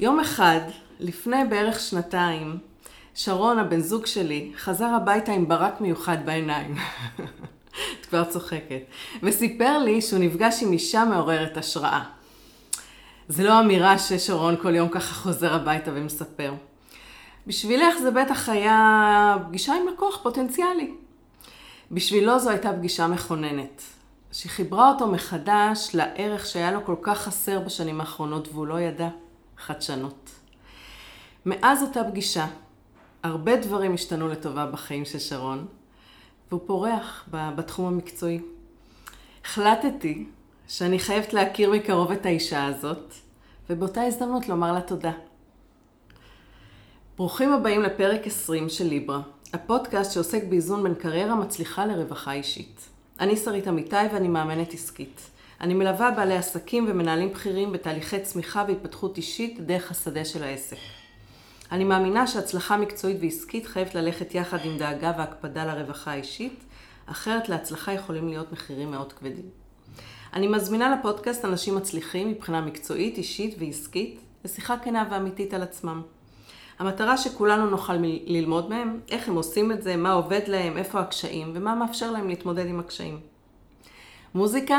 יום אחד, לפני בערך שנתיים, שרון, הבן זוג שלי, חזר הביתה עם ברק מיוחד בעיניים. את כבר צוחקת. וסיפר לי שהוא נפגש עם אישה מעוררת השראה. זה לא אמירה ששרון כל יום ככה חוזר הביתה ומספר. בשבילך זה בטח היה פגישה עם לקוח פוטנציאלי. בשבילו זו הייתה פגישה מכוננת, שחיברה אותו מחדש לערך שהיה לו כל כך חסר בשנים האחרונות והוא לא ידע, חדשנות. מאז אותה פגישה, הרבה דברים השתנו לטובה בחיים של שרון, והוא פורח בתחום המקצועי. החלטתי שאני חייבת להכיר מקרוב את האישה הזאת, ובאותה הזדמנות לומר לה תודה. ברוכים הבאים לפרק 20 של ליברה, הפודקאסט שעוסק באיזון בין קריירה מצליחה לרווחה אישית. אני שרית אמיתי ואני מאמנת עסקית. אני מלווה בעלי עסקים ומנהלים בכירים בתהליכי צמיחה והתפתחות אישית דרך השדה של העסק. אני מאמינה שהצלחה מקצועית ועסקית חייבת ללכת יחד עם דאגה והקפדה לרווחה האישית, אחרת להצלחה יכולים להיות מחירים מאוד כבדים. אני מזמינה לפודקאסט אנשים מצליחים מבחינה מקצועית, אישית ועסקית, לשיחה כנה ואמיתית על עצמם. המטרה שכולנו נוכל ללמוד מהם, איך הם עושים את זה, מה עובד להם, איפה הקשיים ומה מאפשר להם להתמודד עם הקשיים. מוזיקה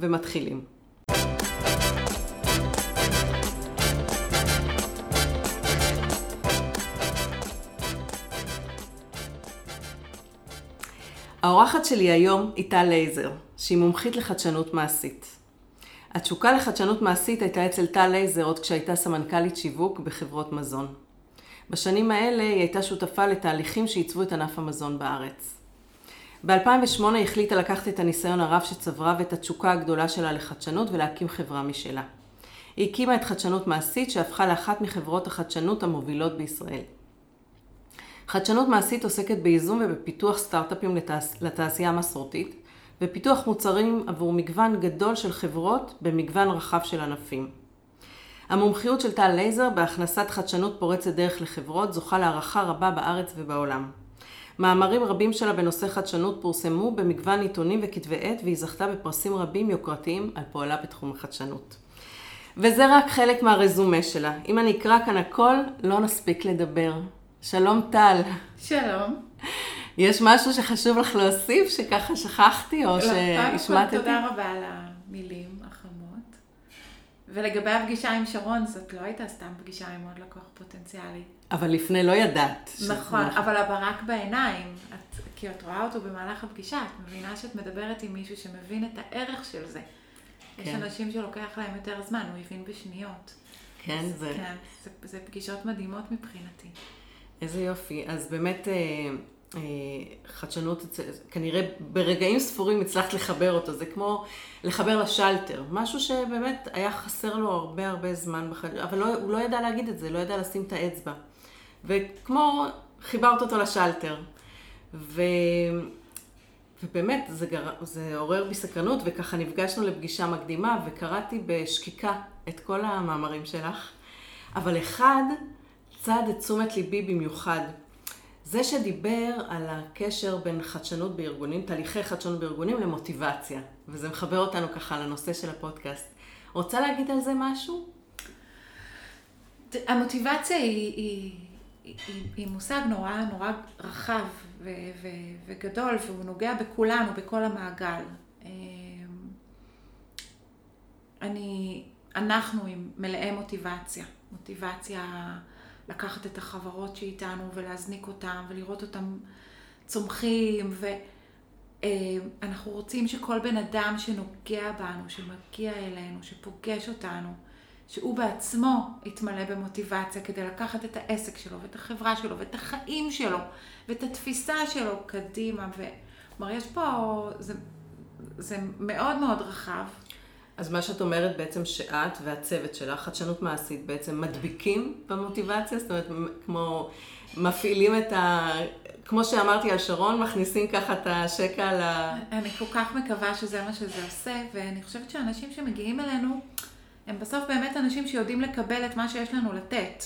ומתחילים. האורחת שלי היום היא טל לייזר, שהיא מומחית לחדשנות מעשית. התשוקה לחדשנות מעשית הייתה אצל טל לייזר עוד כשהייתה סמנכ"לית שיווק בחברות מזון. בשנים האלה היא הייתה שותפה לתהליכים שעיצבו את ענף המזון בארץ. ב-2008 היא החליטה לקחת את הניסיון הרב שצברה ואת התשוקה הגדולה שלה לחדשנות ולהקים חברה משלה. היא הקימה את חדשנות מעשית שהפכה לאחת מחברות החדשנות המובילות בישראל. חדשנות מעשית עוסקת בייזום ובפיתוח סטארט-אפים לתעש... לתעשייה המסורתית, ופיתוח מוצרים עבור מגוון גדול של חברות במגוון רחב של ענפים. המומחיות של טל לייזר בהכנסת חדשנות פורצת דרך לחברות זוכה להערכה רבה בארץ ובעולם. מאמרים רבים שלה בנושא חדשנות פורסמו במגוון עיתונים וכתבי עת והיא זכתה בפרסים רבים יוקרתיים על פועלה בתחום החדשנות. וזה רק חלק מהרזומה שלה. אם אני אקרא כאן הכל, לא נספיק לדבר. שלום טל. שלום. יש משהו שחשוב לך להוסיף, שככה שכחתי, או שהשמטתי? תודה רבה על המילים. ולגבי הפגישה עם שרון, זאת לא הייתה סתם פגישה עם עוד לקוח פוטנציאלי. אבל לפני לא ידעת. נכון, אבל הברק בעיניים, את, כי את רואה אותו במהלך הפגישה, את מבינה שאת מדברת עם מישהו שמבין את הערך של זה. כן. יש אנשים שלוקח להם יותר זמן, הוא הבין בשניות. כן, זה... כן, זה, זה פגישות מדהימות מבחינתי. איזה יופי. אז באמת אה, חדשנות, כנראה ברגעים ספורים הצלחת לחבר אותו. זה כמו לחבר לשלטר. משהו שבאמת היה חסר לו הרבה הרבה זמן בחיים, אבל לא, הוא לא ידע להגיד את זה, לא ידע לשים את האצבע. וכמו חיברת אותו לשלטר. ו... ובאמת, זה, גר... זה עורר בי סקרנות, וככה נפגשנו לפגישה מקדימה, וקראתי בשקיקה את כל המאמרים שלך. אבל אחד צד את תשומת ליבי במיוחד. זה שדיבר על הקשר בין חדשנות בארגונים, תהליכי חדשנות בארגונים למוטיבציה, וזה מחבר אותנו ככה לנושא של הפודקאסט. רוצה להגיד על זה משהו? המוטיבציה היא, היא, היא, היא מושג נורא נורא רחב ו, ו, וגדול, והוא נוגע בכולנו, בכל המעגל. אמ, אני, אנחנו עם מלאי מוטיבציה, מוטיבציה לקחת את החברות שאיתנו ולהזניק אותן ולראות אותן צומחים ואנחנו רוצים שכל בן אדם שנוגע בנו, שמגיע אלינו, שפוגש אותנו, שהוא בעצמו יתמלא במוטיבציה כדי לקחת את העסק שלו ואת החברה שלו ואת החיים שלו ואת התפיסה שלו קדימה. כלומר, יש פה, זה, זה מאוד מאוד רחב. אז מה שאת אומרת בעצם שאת והצוות שלך, חדשנות מעשית, בעצם מדביקים במוטיבציה? זאת אומרת, כמו מפעילים את ה... כמו שאמרתי על שרון, מכניסים ככה את השקע ל... אני כל כך מקווה שזה מה שזה עושה, ואני חושבת שאנשים שמגיעים אלינו, הם בסוף באמת אנשים שיודעים לקבל את מה שיש לנו לתת.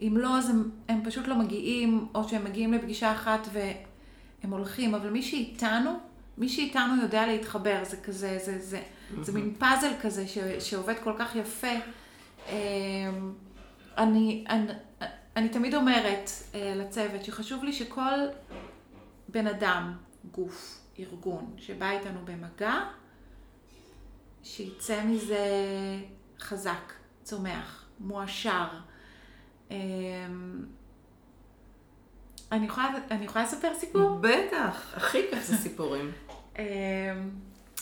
אם לא, אז הם, הם פשוט לא מגיעים, או שהם מגיעים לפגישה אחת והם הולכים, אבל מי שאיתנו, מי שאיתנו יודע להתחבר, זה כזה, זה, זה, זה מין פאזל כזה ש, שעובד כל כך יפה. אמ, אני, אני, אני תמיד אומרת אה, לצוות שחשוב לי שכל בן אדם, גוף, ארגון, שבא איתנו במגע, שיצא מזה חזק, צומח, מועשר. אמ, אני יכולה, אני יכולה לספר סיפור? בטח, הכי כיף זה סיפורים.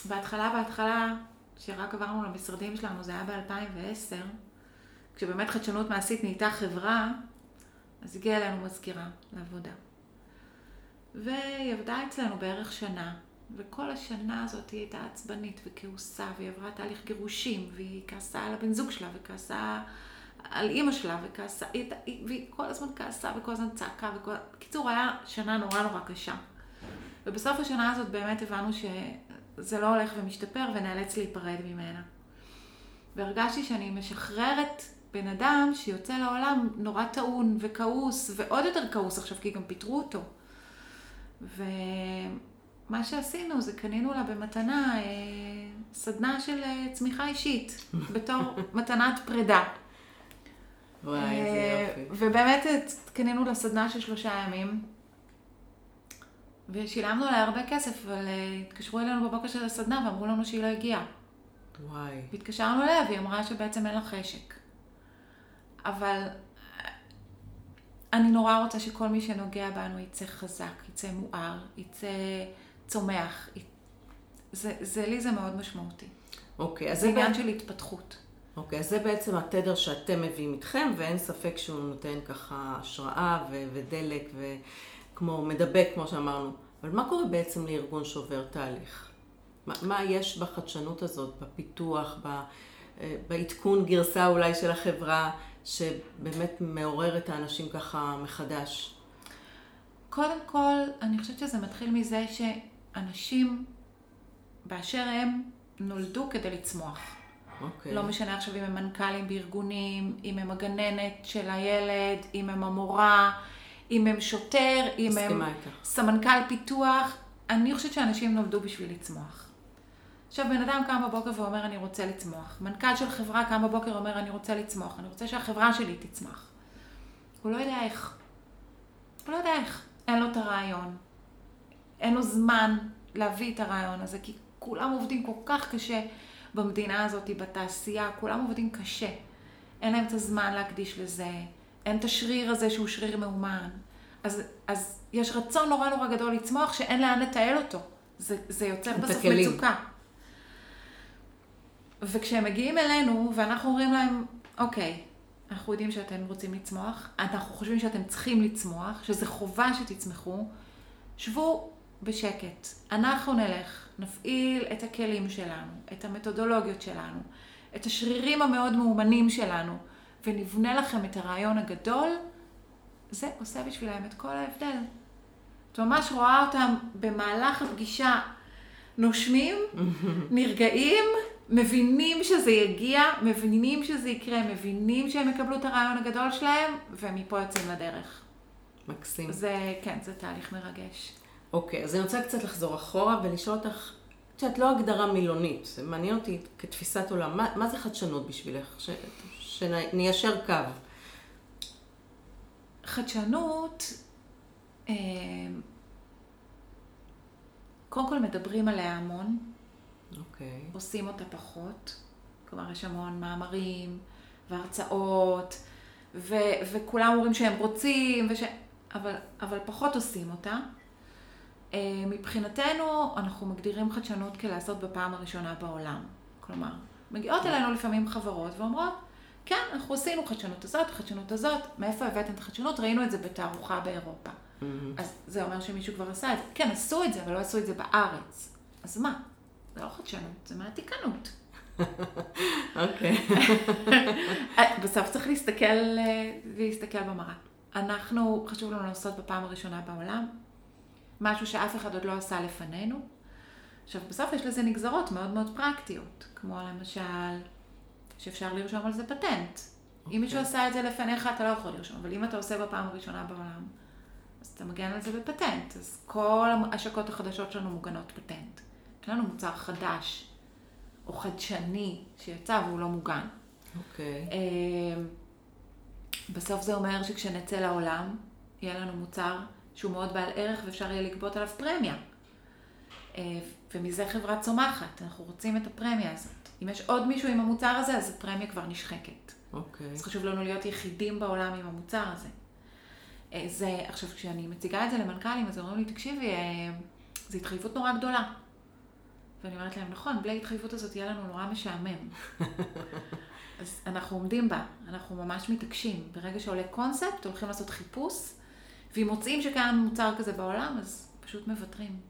בהתחלה, בהתחלה, כשרק עברנו למשרדים שלנו, זה היה ב-2010, כשבאמת חדשנות מעשית נהייתה חברה, אז הגיעה אלינו מזכירה לעבודה. והיא עבדה אצלנו בערך שנה, וכל השנה הזאת היא הייתה עצבנית וכעוסה, והיא עברה תהליך גירושים, והיא כעסה על הבן זוג שלה, וכעסה על אימא שלה, וכעסה, והיא כל הזמן כעסה וכל הזמן צעקה, וכל... בקיצור, היה שנה נורא נורא קשה. ובסוף השנה הזאת באמת הבנו שזה לא הולך ומשתפר, ונאלץ להיפרד ממנה. והרגשתי שאני משחררת בן אדם שיוצא לעולם נורא טעון וכעוס, ועוד יותר כעוס עכשיו, כי גם פיטרו אותו. ומה שעשינו זה קנינו לה במתנה אה, סדנה של אה, צמיחה אישית, בתור מתנת פרידה. וואי, איזה אה, יופי. ובאמת קנינו לה סדנה של שלושה ימים, ושילמנו לה הרבה כסף, אבל אה, התקשרו אלינו בבוקר של הסדנה ואמרו לנו שהיא לא הגיעה. וואי. והתקשרנו אליה והיא אמרה שבעצם אין לה חשק. אבל אה, אני נורא רוצה שכל מי שנוגע בנו יצא חזק, יצא מואר, יצא צומח. י- זה, זה לי זה מאוד משמעותי. אוקיי, אז זה עניין של התפתחות. אוקיי, אז זה בעצם התדר שאתם מביאים איתכם, ואין ספק שהוא נותן ככה השראה ו- ודלק, וכמו מדבק, כמו שאמרנו. אבל מה קורה בעצם לארגון שעובר תהליך? מה, מה יש בחדשנות הזאת, בפיתוח, ב, אה, בעדכון גרסה אולי של החברה, שבאמת מעורר את האנשים ככה מחדש? קודם כל, אני חושבת שזה מתחיל מזה שאנשים באשר הם נולדו כדי לצמוח. אוקיי. לא משנה עכשיו אם הם מנכ"לים בארגונים, אם הם הגננת של הילד, אם הם המורה, אם הם שוטר, אם הם. סמנכ"ל פיתוח. אני חושבת שאנשים נולדו בשביל לצמוח. עכשיו, בן אדם קם בבוקר ואומר, אני רוצה לצמוח. מנכ"ל של חברה קם בבוקר ואומר, אני רוצה לצמוח. אני רוצה שהחברה שלי תצמח. הוא לא יודע איך. הוא לא יודע איך. אין לו את הרעיון. אין לו זמן להביא את הרעיון הזה, כי כולם עובדים כל כך קשה במדינה הזאת, בתעשייה, כולם עובדים קשה. אין להם את הזמן להקדיש לזה, אין את השריר הזה שהוא שריר מאומן. אז, אז יש רצון נורא נורא גדול לצמוח שאין לאן לתעל אותו. זה, זה יוצר בסוף הכלים. מצוקה. וכשהם מגיעים אלינו, ואנחנו אומרים להם, אוקיי, אנחנו יודעים שאתם רוצים לצמוח, אנחנו חושבים שאתם צריכים לצמוח, שזה חובה שתצמחו, שבו בשקט. אנחנו נלך, נפעיל את הכלים שלנו, את המתודולוגיות שלנו, את השרירים המאוד מאומנים שלנו, ונבנה לכם את הרעיון הגדול, זה עושה בשבילם את כל ההבדל. את ממש רואה אותם במהלך הפגישה נושמים, נרגעים, מבינים שזה יגיע, מבינים שזה יקרה, מבינים שהם יקבלו את הרעיון הגדול שלהם, ומפה יוצאים לדרך. מקסים. זה, כן, זה תהליך מרגש. אוקיי, אז אני רוצה קצת לחזור אחורה ולשאול אותך, את יודעת, לא הגדרה מילונית, זה מעניין אותי כתפיסת עולם, מה, מה זה חדשנות בשבילך? ש, שניישר קו. חדשנות, אה, קודם כל מדברים עליה המון, אוקיי. עושים אותה פחות. כלומר, יש המון מאמרים והרצאות, ו- וכולם אומרים שהם רוצים, וש... אבל, אבל פחות עושים אותה. אה, מבחינתנו, אנחנו מגדירים חדשנות כלעשות בפעם הראשונה בעולם. כלומר, מגיעות אלינו לפעמים חברות ואומרות, כן, אנחנו עשינו חדשנות הזאת, חדשנות הזאת, מאיפה הבאתם את החדשנות? ראינו את זה בתערוכה באירופה. מהמם. אז זה אומר שמישהו כבר עשה את זה. כן, עשו את זה, אבל לא עשו את זה בארץ. אז מה? זה לא חדשנות, זה מעתיקנות. אוקיי. בסוף צריך להסתכל, להסתכל במראה. אנחנו, חשוב לנו לעשות בפעם הראשונה בעולם, משהו שאף אחד עוד לא עשה לפנינו. עכשיו, בסוף יש לזה נגזרות מאוד מאוד פרקטיות, כמו למשל, שאפשר לרשום על זה פטנט. אם מישהו אוקיי. עשה את זה לפניך, אתה לא יכול לרשום, אבל אם אתה עושה בפעם הראשונה בעולם, אז אתה מגן על זה בפטנט. אז כל ההשקות החדשות שלנו מוגנות פטנט. יש לנו מוצר חדש, או חדשני, שיצא והוא לא מוגן. אוקיי. אה, בסוף זה אומר שכשנצא לעולם, יהיה לנו מוצר שהוא מאוד בעל ערך ואפשר יהיה לגבות עליו פרמיה. אה, ומזה חברה צומחת, אנחנו רוצים את הפרמיה הזאת. אם יש עוד מישהו עם המוצר הזה, אז הפרמיה כבר נשחקת. אוקיי. אז חשוב לנו להיות יחידים בעולם עם המוצר הזה. אה, זה, עכשיו, כשאני מציגה את זה למנכ"לים, אז אומרים לי, תקשיבי, אה, זו התחייבות נורא גדולה. ואני אומרת להם, נכון, בלי ההתחייבות הזאת יהיה לנו נורא משעמם. אז אנחנו עומדים בה, אנחנו ממש מתעקשים. ברגע שעולה קונספט, הולכים לעשות חיפוש, ואם מוצאים שקיים מוצר כזה בעולם, אז פשוט מוותרים.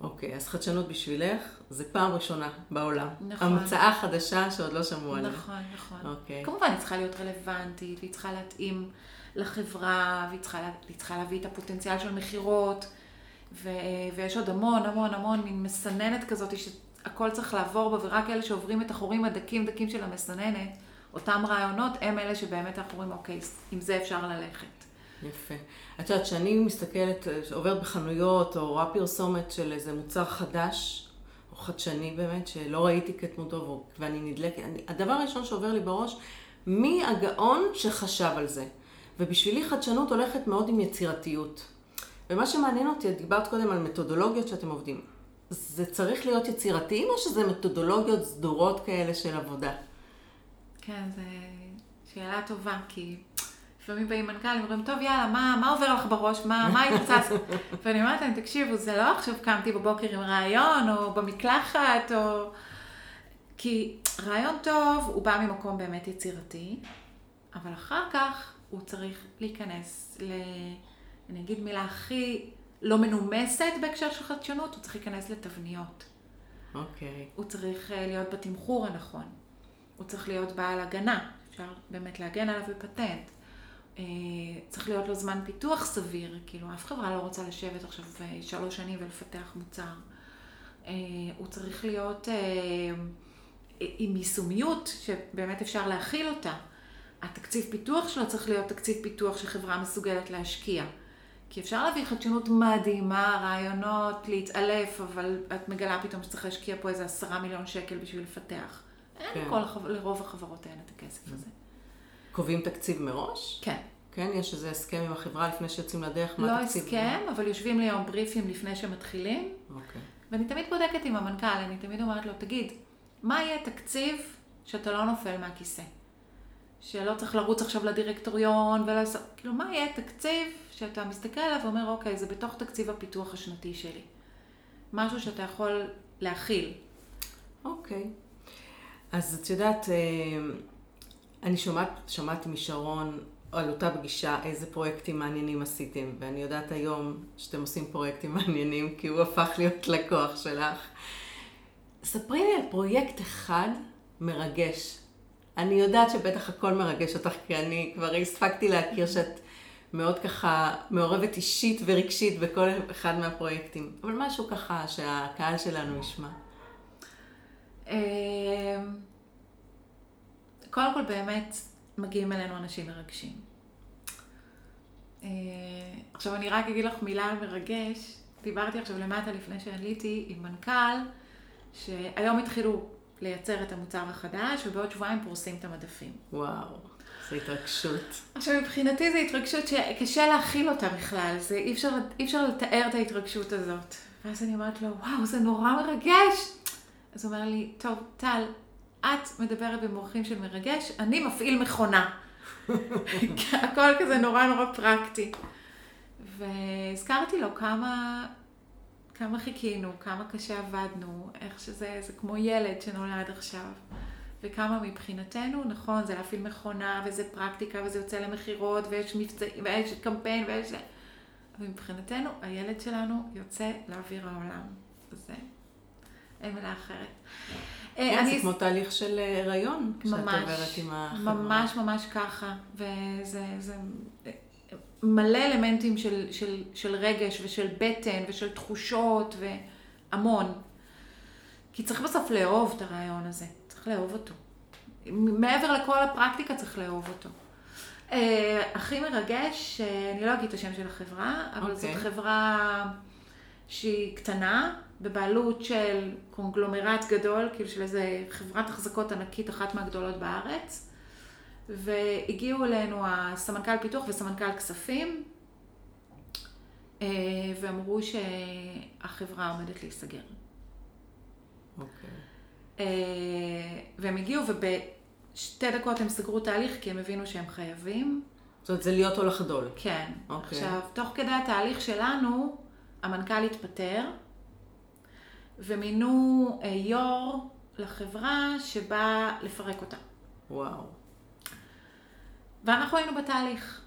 אוקיי, אז חדשנות בשבילך, זה פעם ראשונה בעולם. נכון. המצאה חדשה שעוד לא שמעו עליה. נכון, נכון. אוקיי. כמובן, היא צריכה להיות רלוונטית, והיא צריכה להתאים לחברה, והיא צריכה, לה- היא צריכה להביא את הפוטנציאל של מכירות, ו- ויש עוד המון, המון, המון מין מסננת כזאת, שהכל צריך לעבור בה, ורק אלה שעוברים את החורים הדקים דקים של המסננת, אותם רעיונות, הם אלה שבאמת אנחנו אומרים, אוקיי, עם זה אפשר ללכת. יפה. את יודעת, כשאני מסתכלת, עוברת בחנויות, או רואה פרסומת של איזה מוצר חדש, או חדשני באמת, שלא ראיתי כתמותו, ואני נדלקת, אני, הדבר הראשון שעובר לי בראש, מי הגאון שחשב על זה? ובשבילי חדשנות הולכת מאוד עם יצירתיות. ומה שמעניין אותי, את דיברת קודם על מתודולוגיות שאתם עובדים. זה צריך להיות יצירתיים, או שזה מתודולוגיות סדורות כאלה של עבודה? כן, זו שאלה טובה, כי לפעמים באים מנכ"לים ואומרים, טוב, יאללה, מה, מה עובר לך בראש? מה, מה התפוצץ? ואני אומרת להם, תקשיבו, זה לא עכשיו קמתי בבוקר עם רעיון, או במקלחת, או... כי רעיון טוב, הוא בא ממקום באמת יצירתי, אבל אחר כך הוא צריך להיכנס ל... אני אגיד מילה הכי לא מנומסת בהקשר של חדשנות, הוא צריך להיכנס לתבניות. אוקיי. הוא צריך אה, להיות בתמחור הנכון. הוא צריך להיות בעל הגנה, אפשר באמת להגן עליו בפטנט. אה, צריך להיות לו זמן פיתוח סביר, כאילו אף חברה לא רוצה לשבת עכשיו אה, שלוש שנים ולפתח מוצר. אה, הוא צריך להיות עם יישומיות שבאמת אפשר להכיל אותה. התקציב פיתוח שלו צריך להיות תקציב פיתוח שחברה מסוגלת להשקיע. כי אפשר להביא חדשנות מדהימה, רעיונות, להתעלף, אבל את מגלה פתאום שצריך להשקיע פה איזה עשרה מיליון שקל בשביל לפתח. אין כן. לכל, החב- לרוב החברות אין את הכסף הזה. קובעים תקציב מראש? כן. כן, יש איזה הסכם עם החברה לפני שיוצאים לדרך? מה לא התקציב? הסכם, אבל יושבים ליום בריפים לפני שמתחילים, אוקיי. ואני תמיד בודקת עם המנכ"ל, אני תמיד אומרת לו, תגיד, מה יהיה תקציב שאתה לא נופל מהכיסא? שלא צריך לרוץ עכשיו לדירקטוריון ולעשות, כאילו, מה יהיה תקציב שאתה מסתכל עליו ואומר, אוקיי, זה בתוך תקציב הפיתוח השנתי שלי. משהו שאתה יכול להכיל. אוקיי. אז את יודעת, אה, אני שומעת, שמעתי משרון על אותה פגישה איזה פרויקטים מעניינים עשיתם, ואני יודעת היום שאתם עושים פרויקטים מעניינים, כי הוא הפך להיות לקוח שלך. ספרי לי על פרויקט אחד מרגש. אני יודעת שבטח הכל מרגש אותך, כי אני כבר הספקתי להכיר שאת מאוד ככה מעורבת אישית ורגשית בכל אחד מהפרויקטים. אבל משהו ככה שהקהל שלנו ישמע. קודם כל באמת מגיעים אלינו אנשים מרגשים. אה, עכשיו אני רק אגיד לך מילה על מרגש. דיברתי עכשיו למטה לפני שעליתי עם מנכ"ל, שהיום התחילו לייצר את המוצר החדש, ובעוד שבועיים פורסים את המדפים. וואו, זו התרגשות. עכשיו מבחינתי זו התרגשות שקשה להכיל אותה בכלל, זה אי אפשר, אי אפשר לתאר את ההתרגשות הזאת. ואז אני אומרת לו, וואו, זה נורא מרגש. אז הוא אומר לי, טוב, טל, את מדברת במונחים של מרגש, אני מפעיל מכונה. הכל כזה נורא נורא פרקטי. והזכרתי לו כמה, כמה חיכינו, כמה קשה עבדנו, איך שזה, זה כמו ילד שנולד עכשיו. וכמה מבחינתנו, נכון, זה להפעיל מכונה, וזה פרקטיקה, וזה יוצא למכירות, ויש מבצעים, ויש קמפיין, ויש. אבל מבחינתנו, הילד שלנו יוצא לאוויר העולם. זה, אין מילה אחרת. אה, כן, אני- זה כמו תהליך של אה, הריון, כשאת עוברת עם החברה. ממש ממש ככה, וזה זה מלא אלמנטים של, של, של רגש ושל בטן ושל תחושות והמון. כי צריך בסוף לאהוב את הרעיון הזה, צריך לאהוב אותו. מעבר לכל הפרקטיקה צריך לאהוב אותו. אה, הכי מרגש, אה, אני לא אגיד את השם של החברה, אבל זאת אוקיי. חברה שהיא קטנה, בבעלות של קונגלומרט גדול, כאילו של איזה חברת החזקות ענקית, אחת מהגדולות בארץ. והגיעו אלינו הסמנכ"ל פיתוח וסמנכ"ל כספים, אה, ואמרו שהחברה עומדת להיסגר. אוקיי. אה, והם הגיעו ובשתי דקות הם סגרו תהליך כי הם הבינו שהם חייבים. זאת אומרת, זה להיות או לחדול. כן. אוקיי. עכשיו, תוך כדי התהליך שלנו, המנכ"ל התפטר, ומינו אה, יו"ר לחברה שבא לפרק אותה. וואו. ואנחנו היינו בתהליך.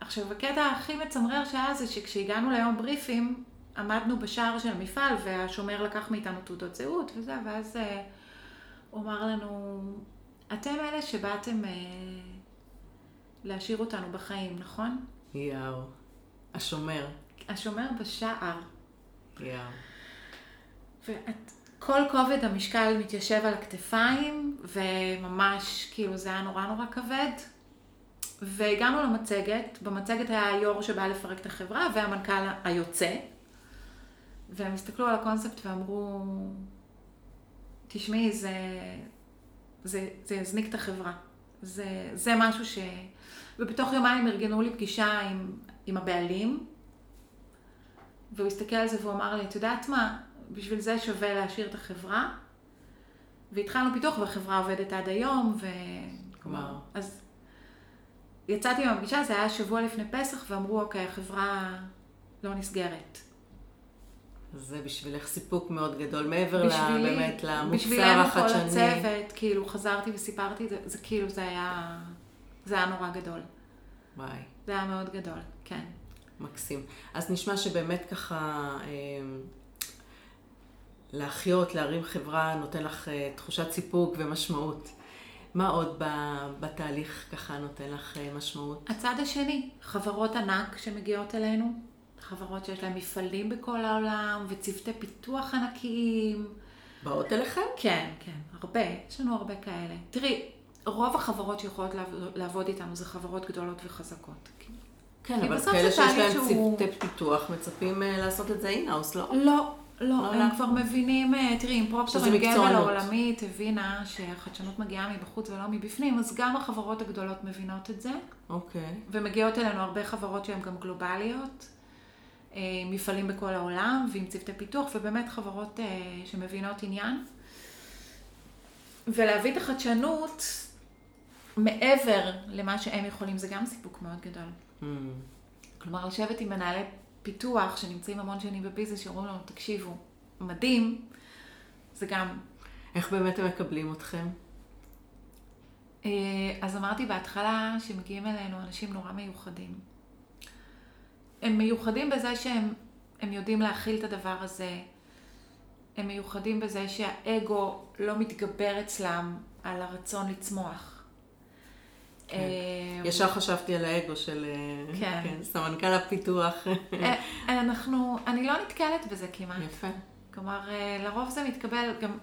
עכשיו, הקטע הכי מצמרר שהיה זה שכשהגענו ליום בריפים, עמדנו בשער של המפעל, והשומר לקח מאיתנו תעודות זהות וזה, ואז אה, הוא אמר לנו, אתם אלה שבאתם אה, להשאיר אותנו בחיים, נכון? יאו. השומר. השומר בשער. יאו. וכל כובד המשקל מתיישב על הכתפיים, וממש, כאילו, זה היה נורא נורא כבד. והגענו למצגת, במצגת היה היו"ר שבא לפרק את החברה, והמנכ"ל היוצא. והם הסתכלו על הקונספט ואמרו, תשמעי, זה, זה, זה יזניק את החברה. זה, זה משהו ש... ובתוך יומיים ארגנו לי פגישה עם, עם הבעלים, והוא הסתכל על זה והוא אמר לי, את יודעת מה, בשביל זה שווה להשאיר את החברה. והתחלנו פיתוח והחברה עובדת עד היום, ו... וואו. אז יצאתי מהפגישה, זה היה שבוע לפני פסח, ואמרו, אוקיי, החברה לא נסגרת. זה בשבילך סיפוק מאוד גדול, מעבר בשבילי, באמת למוצר בשבילנו כל החדשני. הצוות, כאילו, חזרתי וסיפרתי, זה, זה כאילו, זה היה, זה היה נורא גדול. וואי, זה היה מאוד גדול, כן. מקסים. אז נשמע שבאמת ככה אה, להחיות, להרים חברה, נותן לך אה, תחושת סיפוק ומשמעות. מה עוד בתהליך ככה נותן לך אה, משמעות? הצד השני, חברות ענק שמגיעות אלינו, חברות שיש להן מפעלים בכל העולם, וצוותי פיתוח ענקיים. באות אליכם? כן, כן, הרבה, יש לנו הרבה כאלה. תראי, רוב החברות שיכולות לעבוד, לעבוד איתנו זה חברות גדולות וחזקות. כן, אבל כאלה שיש להם שהוא- צוותי פיתוח מצפים אה, לעשות את זה in-house, לא? לא, לא, לא, הם לא. כבר מבינים, אה, תראי, אם אנד גמבל מקצוענות. העולמית הבינה שהחדשנות מגיעה מבחוץ ולא מבפנים, אז גם החברות הגדולות מבינות את זה, אוקיי. ומגיעות אלינו הרבה חברות שהן גם גלובליות, אה, מפעלים בכל העולם, ועם צוותי פיתוח, ובאמת חברות אה, שמבינות עניין. ולהביא את החדשנות מעבר למה שהם יכולים, זה גם סיפוק מאוד גדול. Mm, כלומר, לשבת עם מנהלי פיתוח שנמצאים המון שנים בביזנס, שאומרים לנו, תקשיבו, מדהים, זה גם... איך באמת הם מקבלים אתכם? אה, אז אמרתי בהתחלה שמגיעים אלינו אנשים נורא מיוחדים. הם מיוחדים בזה שהם הם יודעים להכיל את הדבר הזה. הם מיוחדים בזה שהאגו לא מתגבר אצלם על הרצון לצמוח. כן. אה, ישר חשבתי על האגו של אה, כן. כן, סמנכ"ל הפיתוח. אה, אנחנו, אני לא נתקלת בזה כמעט. יפה. כלומר, אה, לרוב זה מתקבל גם,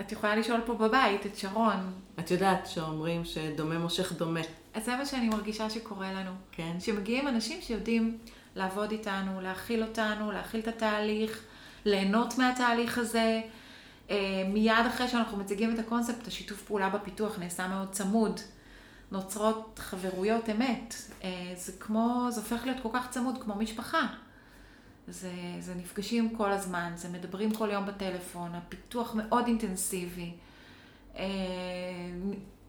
את- יכולה לשאול פה בבית את שרון, את יודעת שאומרים שדומה מושך דומה, אז זה מה שאני מרגישה שקורה לנו. כן? שמגיעים אנשים שיודעים לעבוד איתנו, להכיל אותנו, להכיל את התהליך, ליהנות מהתהליך הזה. אה, מיד אחרי שאנחנו מציגים את הקונספט, השיתוף פעולה בפיתוח נעשה מאוד צמוד. נוצרות חברויות אמת. אה, זה כמו, זה הופך להיות כל כך צמוד כמו משפחה. זה, זה נפגשים כל הזמן, זה מדברים כל יום בטלפון, הפיתוח מאוד אינטנסיבי. אה,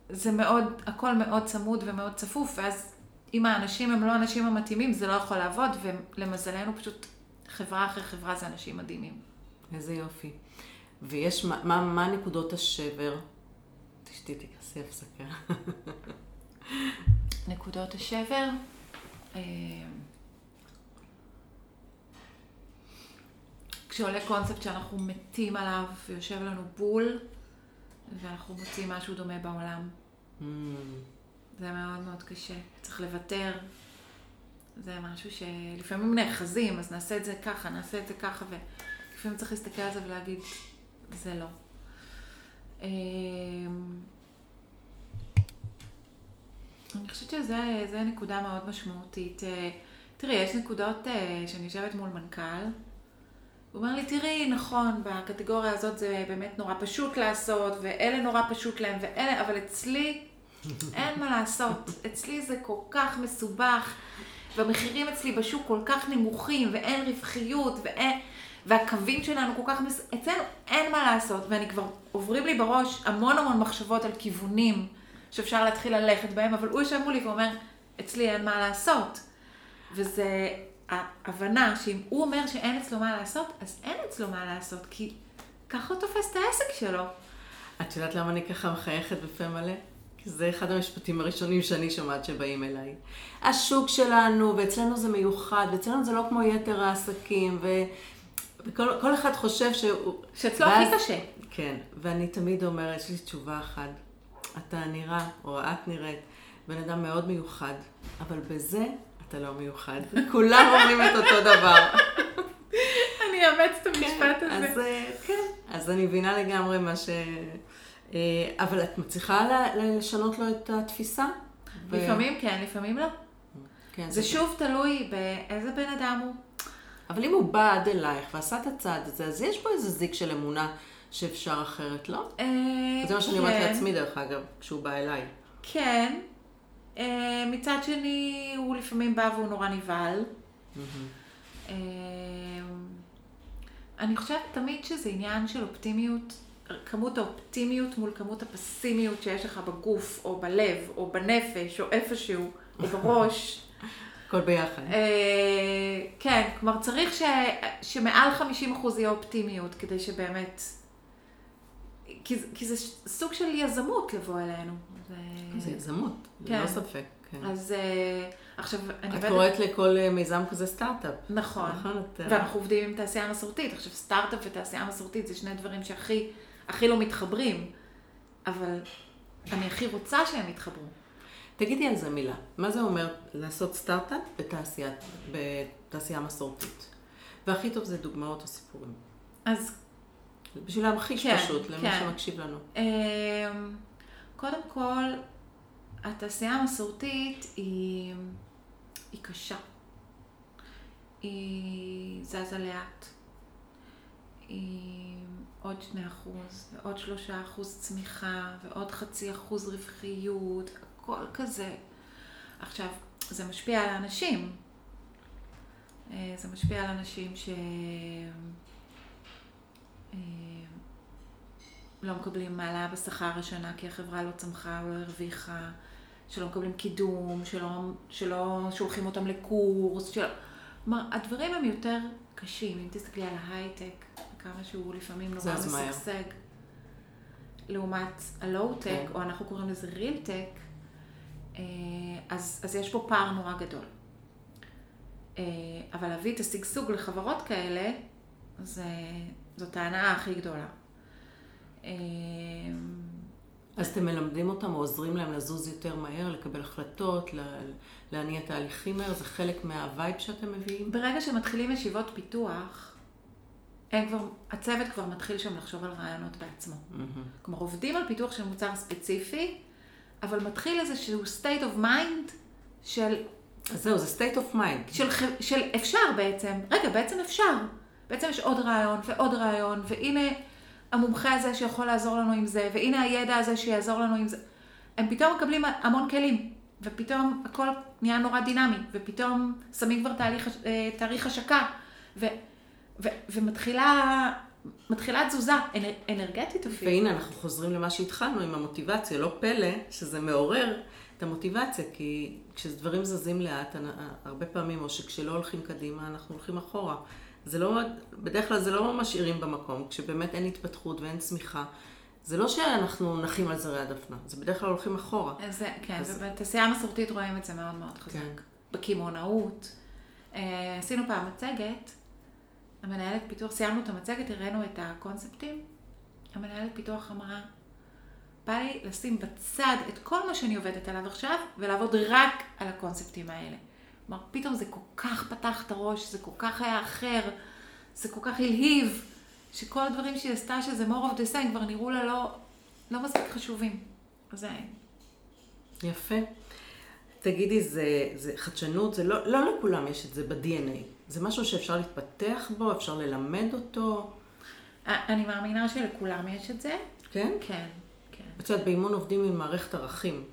זה מאוד, הכל מאוד צמוד ומאוד צפוף, ואז אם האנשים הם לא האנשים המתאימים, זה לא יכול לעבוד, ולמזלנו פשוט חברה אחרי חברה זה אנשים מדהימים. איזה יופי. ויש, מה, מה, מה נקודות השבר? תשתי, תעשי הפסקה. נקודות השבר, אה, כשעולה קונספט שאנחנו מתים עליו ויושב לנו בול, ואנחנו מוצאים משהו דומה בעולם. Mm, זה מאוד מאוד קשה. צריך לוותר. זה משהו שלפעמים נאחזים, אז נעשה את זה ככה, נעשה את זה ככה, ולפעמים צריך להסתכל על זה ולהגיד, זה לא. אני חושבת שזו נקודה מאוד משמעותית. אה, תראי, יש נקודות אה, שאני יושבת מול מנכ"ל, הוא אומר לי, תראי, נכון, בקטגוריה הזאת זה באמת נורא פשוט לעשות, ואלה נורא פשוט להם, ואלה, אבל אצלי אין מה לעשות. אצלי זה כל כך מסובך, והמחירים אצלי בשוק כל כך נמוכים, ואין רווחיות, ואין... והקווים שלנו כל כך... מס... אצלנו אין מה לעשות, ואני כבר... עוברים לי בראש המון המון מחשבות על כיוונים שאפשר להתחיל ללכת בהם, אבל הוא יושב מולי ואומר, אצלי אין מה לעשות. וזה ההבנה שאם הוא אומר שאין אצלו מה לעשות, אז אין אצלו מה לעשות, כי ככה הוא תופס את העסק שלו. את יודעת למה אני ככה מחייכת בפה מלא? כי זה אחד המשפטים הראשונים שאני שומעת שבאים אליי. השוק שלנו, ואצלנו זה מיוחד, ואצלנו זה לא כמו יתר העסקים, ו... וכל אחד חושב שהוא... שאצלו ואז... הכי קשה. כן, ואני תמיד אומרת, יש לי תשובה אחת. אתה נראה, או את נראית, בן אדם מאוד מיוחד, אבל בזה אתה לא מיוחד. כולם אומרים את אותו דבר. אני אאמץ את המשפט כן, הזה. אז אה, כן, אז אני מבינה לגמרי מה ש... אה, אבל את מצליחה לשנות לו את התפיסה? לפעמים כן, לפעמים לא. כן, זה, זה שוב תלוי באיזה בן אדם הוא. אבל אם הוא בא עד אלייך ועשה את הצעד הזה, אז יש פה איזה זיק של אמונה שאפשר אחרת, לא? אה, זה מה שאני אומרת כן. לעצמי, דרך אגב, כשהוא בא אליי. כן. אה, מצד שני, הוא לפעמים בא והוא נורא נבהל. אה, אני חושבת תמיד שזה עניין של אופטימיות, כמות האופטימיות מול כמות הפסימיות שיש לך בגוף, או בלב, או בנפש, או איפשהו, או בראש. הכל ביחד. כן, כלומר צריך שמעל 50% יהיה אופטימיות, כדי שבאמת... כי, כי זה סוג של יזמות לבוא אלינו. זה, זה יזמות, כן. ללא ספק. כן. אז uh, עכשיו, אני עובדת... את קוראת לכל uh, מיזם כזה סטארט-אפ. נכון. נכון את... ואנחנו עובדים עם תעשייה מסורתית. עכשיו, סטארט-אפ ותעשייה מסורתית זה שני דברים שהכי הכי לא מתחברים, אבל אני הכי רוצה שהם יתחברו. תגידי על זה מילה. מה זה אומר לעשות סטארט-אפ בתעשייה, בתעשייה מסורתית? והכי טוב זה דוגמאות או סיפורים. אז בשביל להמחיש כן, פשוט למי כן. שמקשיב לנו. אמ, קודם כל, התעשייה המסורתית היא, היא קשה. היא זזה לאט. היא עוד שני אחוז, ועוד שלושה אחוז צמיחה, ועוד חצי אחוז רווחיות, הכל כזה. עכשיו, זה משפיע על האנשים. אה, זה משפיע על אנשים ש... אה, לא מקבלים מעלה בשכר השנה כי החברה לא צמחה או לא הרוויחה, שלא מקבלים קידום, שלא, שלא שולחים אותם לקורס, שלא... כלומר, הדברים הם יותר קשים. אם תסתכלי על ההייטק, כמה שהוא לפעמים נורא משגשג, לעומת הלואו-טק, כן. או אנחנו קוראים לזה ריל-טק, אה, אז, אז יש פה פער נורא גדול. אה, אבל להביא את השגשוג לחברות כאלה, זה, זאת ההנאה הכי גדולה. אה, אז אתם מלמדים אותם או עוזרים להם לזוז יותר מהר, לקבל החלטות, להניע תהליכים מהר? זה חלק מהווייב שאתם מביאים? ברגע שמתחילים ישיבות פיתוח, הם כבר, הצוות כבר מתחיל שם לחשוב על רעיונות בעצמו. Mm-hmm. כלומר, עובדים על פיתוח של מוצר ספציפי, אבל מתחיל איזשהו state of mind של... אז זהו, זה state of mind. של, של אפשר בעצם, רגע, בעצם אפשר. בעצם יש עוד רעיון ועוד רעיון, והנה המומחה הזה שיכול לעזור לנו עם זה, והנה הידע הזה שיעזור לנו עם זה. הם פתאום מקבלים המון כלים, ופתאום הכל נהיה נורא דינמי, ופתאום שמים כבר תהליך, אה, תאריך השקה, ו, ו, ומתחילה מתחילה תזוזה אנר, אנרגטית אפילו. והנה, אנחנו חוזרים למה שהתחלנו עם המוטיבציה. לא פלא שזה מעורר את המוטיבציה, כי כשדברים זזים לאט, הרבה פעמים, או שכשלא הולכים קדימה, אנחנו הולכים אחורה. זה לא, בדרך כלל זה לא משאירים במקום, כשבאמת אין התפתחות ואין צמיחה. זה לא שאנחנו נחים על זרי הדפנה, זה בדרך כלל הולכים אחורה. זה, כן, אז... ובתעשייה המסורתית רואים את זה מאוד מאוד חזק. כן. בקמעונאות. אה, עשינו פעם מצגת, המנהלת פיתוח, סיימנו את המצגת, הראינו את הקונספטים. המנהלת פיתוח אמרה, בא לי לשים בצד את כל מה שאני עובדת עליו עכשיו, ולעבוד רק על הקונספטים האלה. כלומר, פתאום זה כל כך פתח את הראש, זה כל כך היה אחר, זה כל כך הלהיב, שכל הדברים שהיא עשתה, שזה more of the same, כבר נראו לה לא, לא מספיק חשובים. זה... יפה. תגידי, זה, זה חדשנות, זה לא, לא לכולם יש את זה ב-DNA. זה משהו שאפשר להתפתח בו, אפשר ללמד אותו? אני מאמינה שלכולם יש את זה. כן? כן, כן. את יודעת, באימון עובדים עם מערכת ערכים.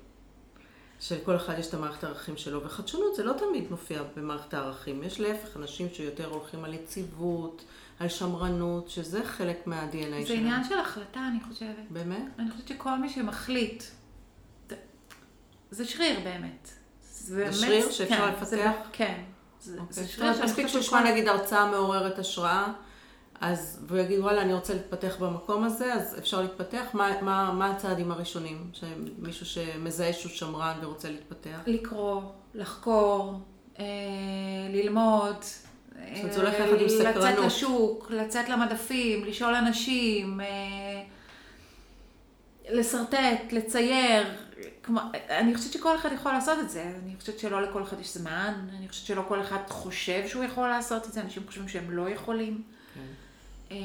שלכל אחד יש את המערכת הערכים שלו, וחדשנות זה לא תמיד מופיע במערכת הערכים. יש להפך אנשים שיותר הולכים על יציבות, על שמרנות, שזה חלק מה-DNA שלהם. זה עניין של החלטה, אני חושבת. באמת? אני חושבת שכל מי שמחליט, זה שריר באמת. זה באמת, שריר שאפשר כן, לפתח? זה, כן. זה, אוקיי. זה שריר שאני חושבת שכל... נגיד הרצאה מעוררת השראה. אז, והוא יגיד, וואלה, אני רוצה להתפתח במקום הזה, אז אפשר להתפתח. מה, מה, מה הצעדים הראשונים? שמישהו שמזהה שהוא שמרן ורוצה להתפתח? לקרוא, לחקור, אה, ללמוד. זאת הולך יחד עם סקרנות. לצאת לשוק, לצאת למדפים, לשאול אנשים, אה, לשרטט, לצייר. כלומר, אני חושבת שכל אחד יכול לעשות את זה. אני חושבת שלא לכל אחד יש זמן, אני חושבת שלא כל אחד חושב שהוא יכול לעשות את זה, אנשים חושבים שהם לא יכולים. אה,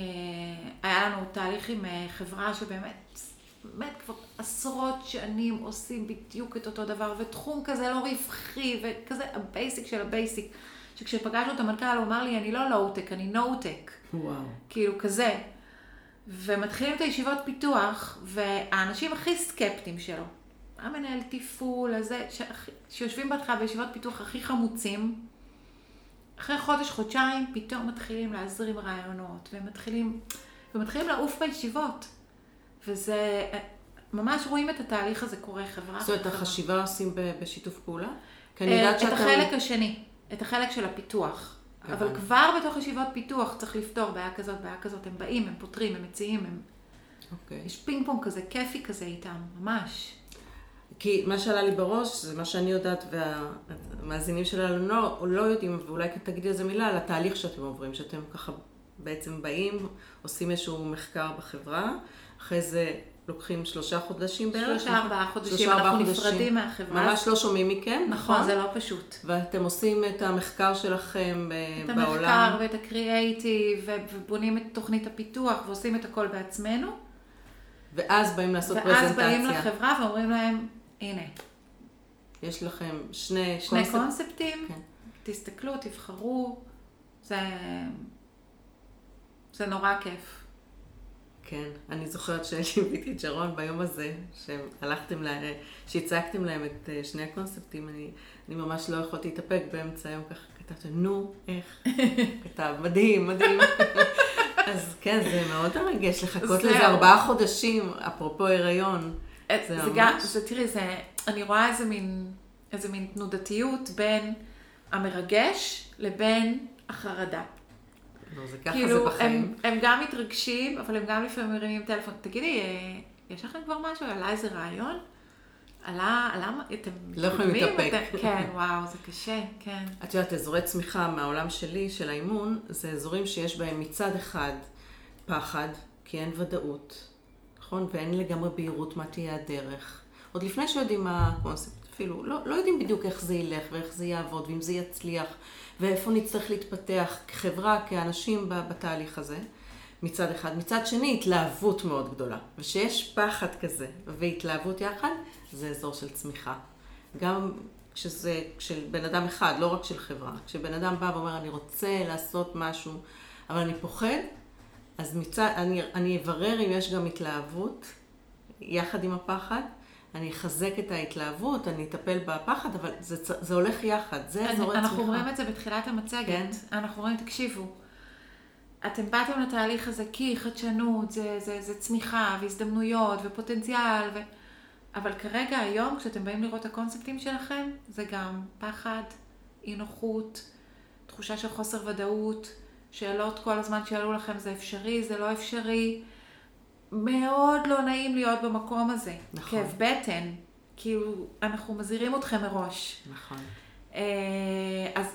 היה לנו תהליך עם אה, חברה שבאמת, באמת כבר עשרות שנים עושים בדיוק את אותו דבר, ותחום כזה לא רווחי, וכזה ה basic של ה basic. שכשפגשנו את המנכ"ל הוא אמר לי, אני לא לואו-טק, אני נו-טק. וואו. כאילו כזה. ומתחילים את הישיבות פיתוח, והאנשים הכי סקפטיים שלו, המנהל תפעול, הזה, שיושבים בהתחלה בישיבות פיתוח הכי חמוצים, אחרי חודש, חודשיים, פתאום מתחילים להזרים רעיונות, ומתחילים, ומתחילים לעוף בישיבות. וזה, ממש רואים את התהליך הזה קורה חברה. זאת אומרת, החשיבה עושים בשיתוף פעולה? כי אני יודעת שאתה... את החלק השני, את החלק של הפיתוח. אבל כבר בתוך ישיבות פיתוח צריך לפתור בעיה כזאת, בעיה כזאת. הם באים, הם פותרים, הם מציעים, הם... אוקיי. יש פינג פונג כזה, כיפי כזה איתם, ממש. כי מה שעלה לי בראש, זה מה שאני יודעת, והמאזינים שלנו לא, לא יודעים, ואולי תגידי איזה מילה על התהליך שאתם עוברים, שאתם ככה בעצם באים, עושים איזשהו מחקר בחברה, אחרי זה לוקחים שלושה חודשים בערך. שלושה ארבעה חודשים, שלושה, אנחנו חודשים. נפרדים מהחברה. ממש לא שומעים מכם, נכון? נכון, זה לא פשוט. ואתם עושים את המחקר שלכם את בעולם. את המחקר ואת הקריאייטיב, ובונים את תוכנית הפיתוח, ועושים את הכל בעצמנו. ואז באים לעשות ואז פרזנטציה. ואז באים לחברה ואומרים להם, הנה. יש לכם שני, שני קונספט... קונספטים, כן. תסתכלו, תבחרו, זה, זה נורא כיף. כן, אני זוכרת שליוויתי את שרון ביום הזה, שהלכתם, לה, שהצגתם להם את אה, שני הקונספטים, אני, אני ממש לא יכולתי להתאפק באמצע היום, ככה כתבתי, נו, איך? כתב, מדהים, מדהים. אז כן, זה מאוד מרגש לחכות לזה ארבעה חודשים, אפרופו הריון. זה, זה ממש... גם, זה, תראי, זה, אני רואה איזה מין, איזה מין תנודתיות בין המרגש לבין החרדה. לא, זה ככה כאילו, זה בחיים. הם, הם גם מתרגשים, אבל הם גם לפעמים מרימים טלפון. תגידי, אה, יש לכם כבר משהו? עלה איזה רעיון? עלה, עלה, אתם לא יכולים להתאפק. כן, וואו, זה קשה, כן. את יודעת, אזורי צמיחה מהעולם שלי, של האימון, זה אזורים שיש בהם מצד אחד פחד, כי אין ודאות, נכון? ואין לגמרי בהירות מה תהיה הדרך. עוד לפני שיודעים מה הקונספט, אפילו לא, לא יודעים בדיוק איך זה ילך ואיך זה יעבוד ואם זה יצליח ואיפה נצטרך להתפתח כחברה, כאנשים בתהליך הזה, מצד אחד. מצד שני, התלהבות מאוד גדולה. ושיש פחד כזה והתלהבות יחד, זה אזור של צמיחה. גם כשזה של בן אדם אחד, לא רק של חברה. כשבן אדם בא ואומר, אני רוצה לעשות משהו, אבל אני פוחד, אז מצד, אני, אני אברר אם יש גם התלהבות יחד עם הפחד. אני אחזק את ההתלהבות, אני אטפל בפחד, אבל זה, זה הולך יחד, זה אזורי צמיחה. אנחנו רואים את זה בתחילת המצגת. כן? אנחנו רואים, תקשיבו, אתם באתם לתהליך הזה כי חדשנות, זה, זה, זה צמיחה והזדמנויות ופוטנציאל, ו... אבל כרגע, היום, כשאתם באים לראות את הקונספטים שלכם, זה גם פחד, אי נוחות, תחושה של חוסר ודאות, שאלות כל הזמן שאלו לכם, זה אפשרי, זה לא אפשרי. מאוד לא נעים להיות במקום הזה. נכון. כאב בטן. כאילו, אנחנו מזהירים אתכם מראש. נכון. אה, אז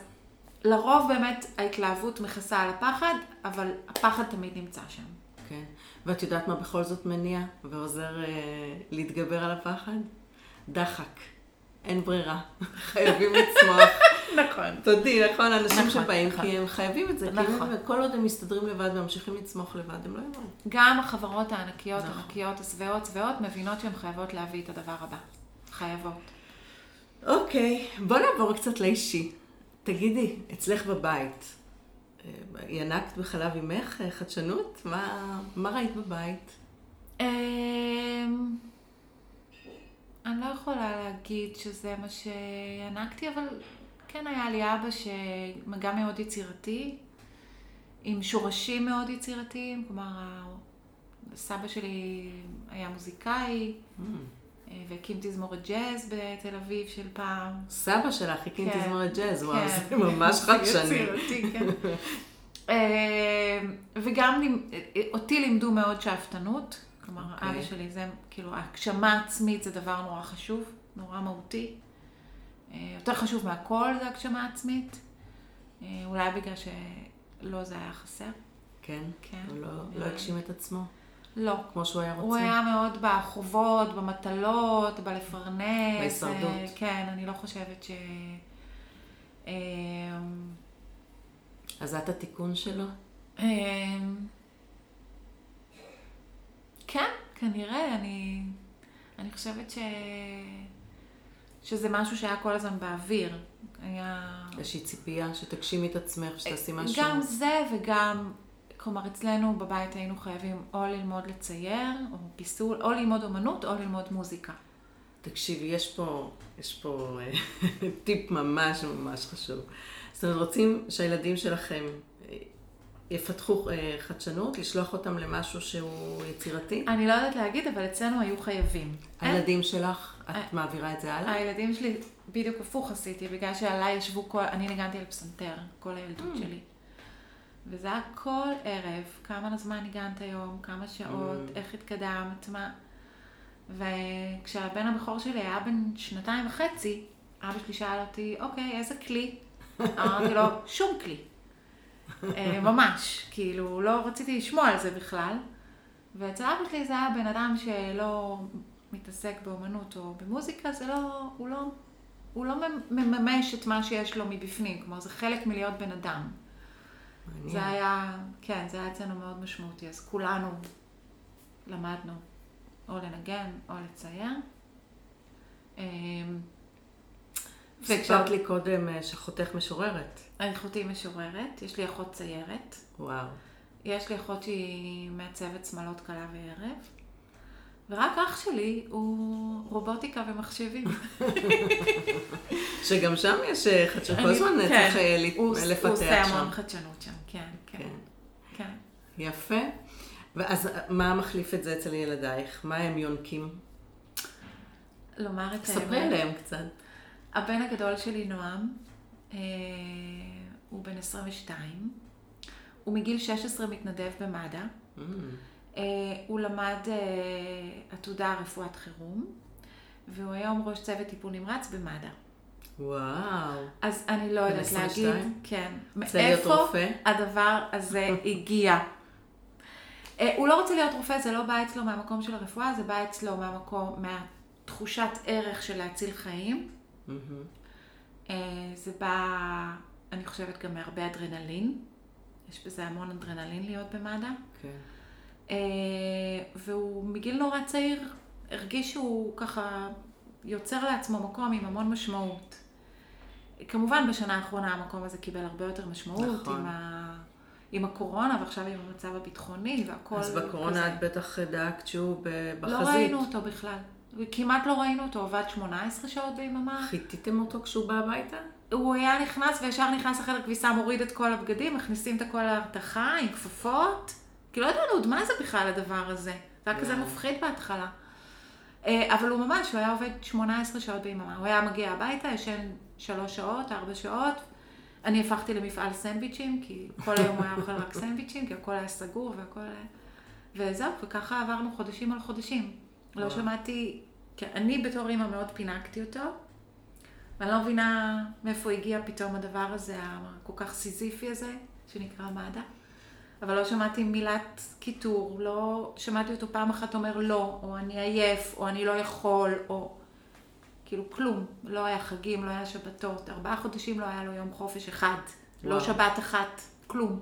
לרוב באמת ההתלהבות מכסה על הפחד, אבל הפחד תמיד נמצא שם. כן. ואת יודעת מה בכל זאת מניע ועוזר אה, להתגבר על הפחד? דחק. אין ברירה. חייבים לצמוח. נכון. תודי, נכון, אנשים נכון, שבאים, נכון. כי הם חייבים את זה. נכון. כי כל עוד הם מסתדרים לבד וממשיכים לצמוח לבד, הם לא יבואו. גם החברות הענקיות, נכון. הענקיות, השבעות, שבעות, מבינות שהן חייבות להביא את הדבר הבא. חייבות. אוקיי, בוא נעבור קצת לאישי. תגידי, אצלך בבית, אה, ינקת בחלב אמך אה, חדשנות? מה, מה ראית בבית? אני לא יכולה להגיד שזה מה שינקתי, אבל כן היה לי אבא שגם מאוד יצירתי, עם שורשים מאוד יצירתיים, כלומר, סבא שלי היה מוזיקאי, Mm. אה, והקים תזמורת ג'אז בתל אביב של פעם. סבא שלך הקים כן, תזמורת ג'אז, וואו, כן. זה ממש חדשני. יצירתי, כן. אה, וגם אה, אותי לימדו מאוד שאפתנות. כלומר, אוקיי. אבא שלי זה, כאילו, הגשמה עצמית זה דבר נורא חשוב, נורא מהותי. אה, יותר חשוב מהכל זה הגשמה עצמית. אה, אולי בגלל שלא זה היה חסר. כן? כן. הוא לא- לא. הגשים את עצמו, לא. כמו שהוא היה רוצה. הוא היה מאוד בחובות, במטלות, בלפרנס. בהישרדות. אה, כן, אני לא חושבת ש... אז את התיקון שלו? כן, כנראה, אני, אני חושבת ש... שזה משהו שהיה כל הזמן באוויר. היה... איזושהי ציפייה שתגשימי את עצמך, שתעשי משהו. גם זה וגם, כלומר, אצלנו בבית היינו חייבים או ללמוד לצייר, או פיסול, או ללמוד אומנות, או ללמוד מוזיקה. תקשיבי, יש פה, יש פה אה, טיפ ממש ממש חשוב. זאת אומרת, רוצים שהילדים שלכם יפתחו אה, חדשנות, לשלוח אותם למשהו שהוא יצירתי? אני לא יודעת להגיד, אבל אצלנו היו חייבים. הילדים שלך, אה, את מעבירה את זה הלאה? הילדים שלי, בדיוק הפוך עשיתי, בגלל שעליי ישבו כל, אני ניגנתי על פסנתר כל הילדות Mm. שלי. וזה היה כל ערב, כמה זמן ניגנת היום, כמה שעות, Mm. איך התקדמת, מה. וכשהבן הבכור שלי היה בן שנתיים וחצי, אבא שלי שאל אותי, אוקיי, איזה כלי? אמרתי לו, שום כלי. אה, ממש, כאילו, לא רציתי לשמוע על זה בכלל. ואצל אבא שלי זה היה בן אדם שלא מתעסק באומנות או במוזיקה, זה לא, הוא לא, הוא לא מממש את מה שיש לו מבפנים, כלומר, זה חלק מלהיות בן אדם. מעניין. זה היה, כן, זה היה אצלנו מאוד משמעותי, אז כולנו למדנו או לנגן או לצייר. סיפרת לי קודם אה, שאחותך משוררת. אחותי משוררת, יש לי אחות ציירת, וואו. יש לי אחות שהיא מעצבת שמלות קלה וערב, ורק אח שלי הוא רובוטיקה ומחשבים. שגם שם יש אה, חדשנות, כל הזמן כן, צריך אה, ל- הוא- לפתח עושה שם. המון חדשנות שם, כן, כן, כן. כן. יפה. ואז מה מחליף את זה אצל ילדייך? מה הם יונקים? לומר את האמת. ספרי עליהם קצת. הבן הגדול שלי, נועם, אה, הוא בן 22. הוא מגיל 16 מתנדב במד"א. Mm, אה, הוא למד אה, עתודה רפואת חירום, והוא היום ראש צוות טיפול נמרץ במד"א. וואו. אז אני לא יודעת 22? להגיד, כן, מאיפה רופא? הדבר הזה הגיע. הוא לא רוצה להיות רופא, זה לא בא אצלו מהמקום של הרפואה, זה בא אצלו מהמקום, מהתחושת ערך של להציל חיים. אה, זה בא, אני חושבת, גם מהרבה אדרנלין. יש בזה המון אדרנלין להיות במד"א. כן. אה, והוא מגיל נורא צעיר הרגיש שהוא ככה יוצר לעצמו מקום עם המון משמעות. כמובן בשנה האחרונה המקום הזה קיבל הרבה יותר משמעות נכון. עם, ה... עם הקורונה ועכשיו עם המצב הביטחוני והכל אז בקורונה כזה. את בטח דאגת שהוא בחזית. לא ראינו אותו בכלל. כמעט לא ראינו אותו, עבד 18 שעות ביממה. חיטיתם אותו כשהוא בא הביתה? הוא היה נכנס וישר נכנס לחדר כביסה, מוריד את כל הבגדים, מכניסים את הכל להרתחה עם כפפות. כי לא ידענו עוד מה זה בכלל הדבר הזה. זה היה כזה. מפחיד בהתחלה. אה, אבל הוא ממש, הוא היה עובד 18 שעות ביממה. הוא היה מגיע הביתה, ישן 3 שעות, 4 שעות. אני הפכתי למפעל סנדוויצ'ים, כי כל היום הוא היה אוכל רק סנדוויצ'ים, כי הכל היה סגור והכל. וזהו, וככה עברנו חודשים על חודשים. לא. שמעתי, כי אני בתור אימא מאוד פינקתי אותו, ואני לא מבינה מאיפה הגיע פתאום הדבר הזה, הכל כך סיזיפי הזה, שנקרא מד"א. אבל לא שמעתי מילת קיטור, לא שמעתי אותו פעם אחת אומר לא, או אני עייף, או אני לא יכול, או כאילו כלום. לא היה חגים, לא היה שבתות. ארבעה חודשים לא היה לו יום חופש אחד. לא וואו. שבת אחת, כלום.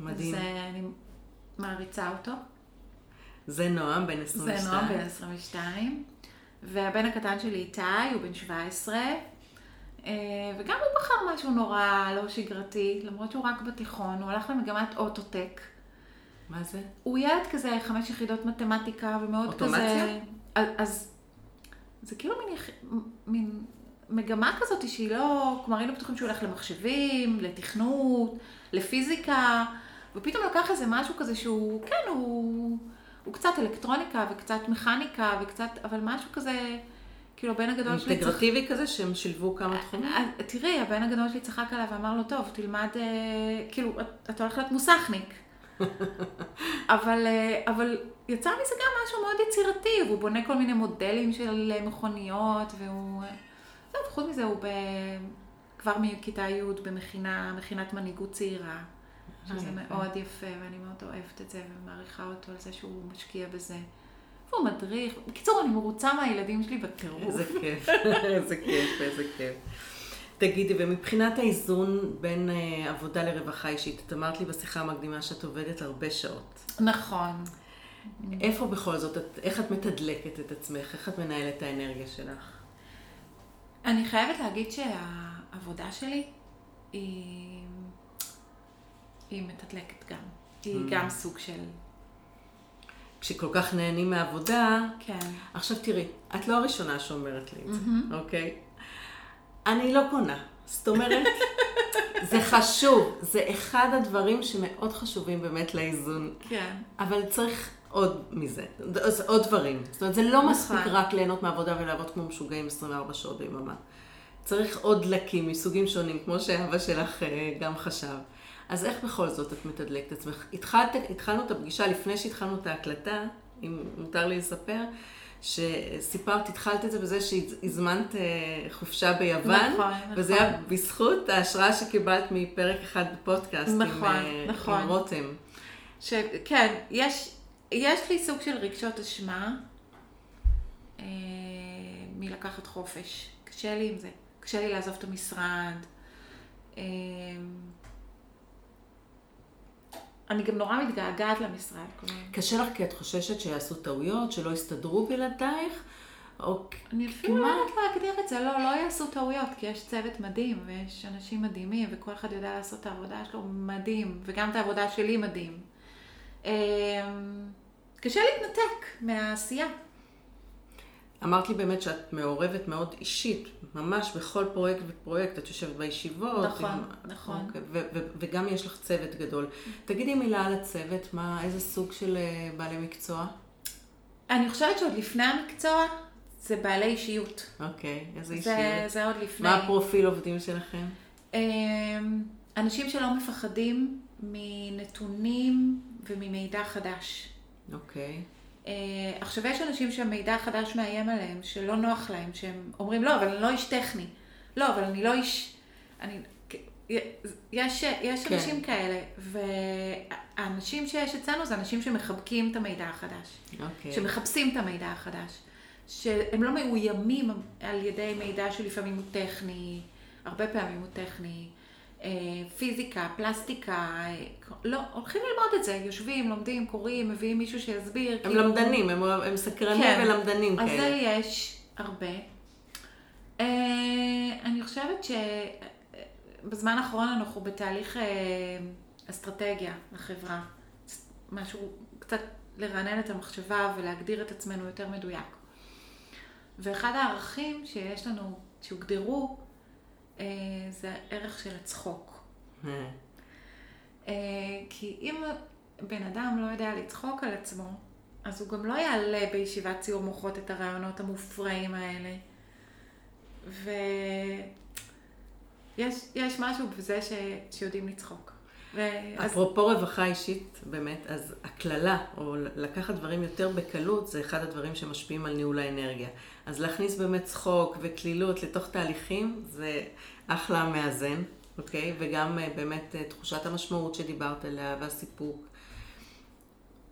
מדהים. אז אה, אני מעריצה אותו. זה נועם, בן זה 22. נועם בן 22, והבן הקטן שלי איתי, הוא בן 17, אה, וגם הוא בחר משהו נורא לא שגרתי, למרות שהוא רק בתיכון, הוא הלך למגמת אוטוטק. מה זה? הוא ילד כזה, חמש יחידות מתמטיקה, ומאוד אוטומציה? כזה... אז- אז זה כאילו מין, יח... מין מגמה כזאת שהיא לא, כלומר היינו בטוחים שהוא הולך למחשבים, לתכנות, לפיזיקה, ופתאום לקח איזה משהו כזה שהוא, כן, הוא, הוא קצת אלקטרוניקה וקצת מכניקה וקצת, אבל משהו כזה, כאילו הבן הגדול שלי... אינטגרטיבי כזה שהם שילבו כמה תחומים? אה, תראי, הבן הגדול שלי צחק עליו ואמר לו, טוב, תלמד, אה, כאילו, אתה הולך להיות מוסכניק. אבל, אה, אבל יצא מזה גם משהו מאוד יצירתי, והוא בונה כל מיני מודלים של מכוניות, והוא... טוב, חוץ מזה הוא ב... כבר מכיתה י' במכינה, מכינת מנהיגות צעירה. שזה מאוד יפה, ואני מאוד אוהבת את זה, ומעריכה אותו על זה שהוא משקיע בזה. והוא מדריך. בקיצור, אני מרוצה מהילדים שלי בטירוף. איזה כיף, איזה כיף, איזה כיף. תגידי, ומבחינת האיזון בין uh, עבודה לרווחה אישית, את אמרת לי בשיחה המקדימה שאת עובדת הרבה שעות. נכון. איפה בכל זאת, את, איך את מתדלקת את עצמך? איך את מנהלת את האנרגיה שלך? אני חייבת להגיד שהעבודה שלי היא, היא מתדלקת גם. היא mm. גם סוג של... כשכל כך נהנים מהעבודה, כן. עכשיו תראי, את לא הראשונה שאומרת לי את זה, mm-hmm. אוקיי? אני לא קונה. זאת אומרת, זה חשוב, זה אחד הדברים שמאוד חשובים באמת לאיזון. כן. אבל צריך עוד מזה, עוד דברים. זאת אומרת, זה לא נכון. מספיק רק ליהנות מעבודה ולעבוד כמו משוגעים 24 שעות ביממה. צריך עוד דלקים מסוגים שונים, כמו שאבא שלך אה, גם חשב. אז איך בכל זאת את מתדלקת את עצמך? התחלת, התחלנו את הפגישה לפני שהתחלנו את ההקלטה, אם מותר לי לספר, שסיפרת, התחלת את זה בזה שהזמנת אה, חופשה ביוון, נכון, וזה נכון. היה בזכות ההשראה שקיבלת מפרק אחד בפודקאסט נכון, עם, אה, נכון. עם רותם. ש... כן, יש, יש לי סוג של רגשות אשמה אה, מלקחת חופש. קשה לי עם זה. קשה לי לעזוב את המשרד. אה, אני גם נורא מתגעגעת למשרד. קשה לך כי את חוששת שיעשו טעויות, שלא יסתדרו בלעדייך? או אני אפילו לא יודעת להגדיר את זה, לא, לא יעשו טעויות, כי יש צוות מדהים, ויש אנשים מדהימים, וכל אחד יודע לעשות את העבודה שלו מדהים, וגם את העבודה שלי מדהים. אמ, קשה להתנתק מהעשייה. אמרת לי באמת שאת מעורבת מאוד אישית, ממש בכל פרויקט ופרויקט, את יושבת בישיבות. נכון, עם... נכון. אוקיי, ו- ו- וגם יש לך צוות גדול. תגידי מילה על הצוות, מה, איזה סוג של uh, בעלי מקצוע? אני חושבת שעוד לפני המקצוע, זה בעלי אישיות. אוקיי, איזה זה, אישיות? זה עוד לפני. מה הפרופיל עובדים שלכם? אמ, אנשים שלא מפחדים מנתונים וממידע חדש. אוקיי. Uh, עכשיו, יש אנשים שהמידע החדש מאיים עליהם, שלא נוח להם, שהם אומרים, לא, אבל אני לא איש טכני. לא, אבל אני לא איש... אני... יש, יש כן. אנשים כאלה, והאנשים שיש אצלנו זה אנשים שמחבקים את המידע החדש. אוקיי. שמחפשים את המידע החדש. שהם לא מאוימים על ידי מידע שלפעמים הוא טכני, הרבה פעמים הוא טכני. אה, פיזיקה, פלסטיקה, אה, לא, הולכים ללמוד את זה, יושבים, לומדים, קוראים, מביאים מישהו שיסביר. הם כאילו- למדנים, הם, הם סקרנים כן. ולמדנים אז כאלה. זה יש הרבה. אה, אני חושבת שבזמן האחרון אנחנו בתהליך אסטרטגיה לחברה. משהו, קצת לרענן את המחשבה ולהגדיר את עצמנו יותר מדויק. ואחד הערכים שיש לנו, שהוגדרו, זה הערך של הצחוק. אה, אה, כי אם בן אדם לא יודע לצחוק על עצמו, אז הוא גם לא יעלה בישיבת ציור מוחות את הרעיונות המופרעים האלה. ויש משהו בזה ש... שיודעים לצחוק. ואז... אפרופו רווחה אישית, באמת, אז הקללה, או לקחת דברים יותר בקלות, זה אחד הדברים שמשפיעים על ניהול האנרגיה. אז להכניס באמת צחוק וקלילות לתוך תהליכים, זה אחלה מאזן, אוקיי? וגם אה, באמת אה, תחושת המשמעות שדיברת עליה, והסיפוק.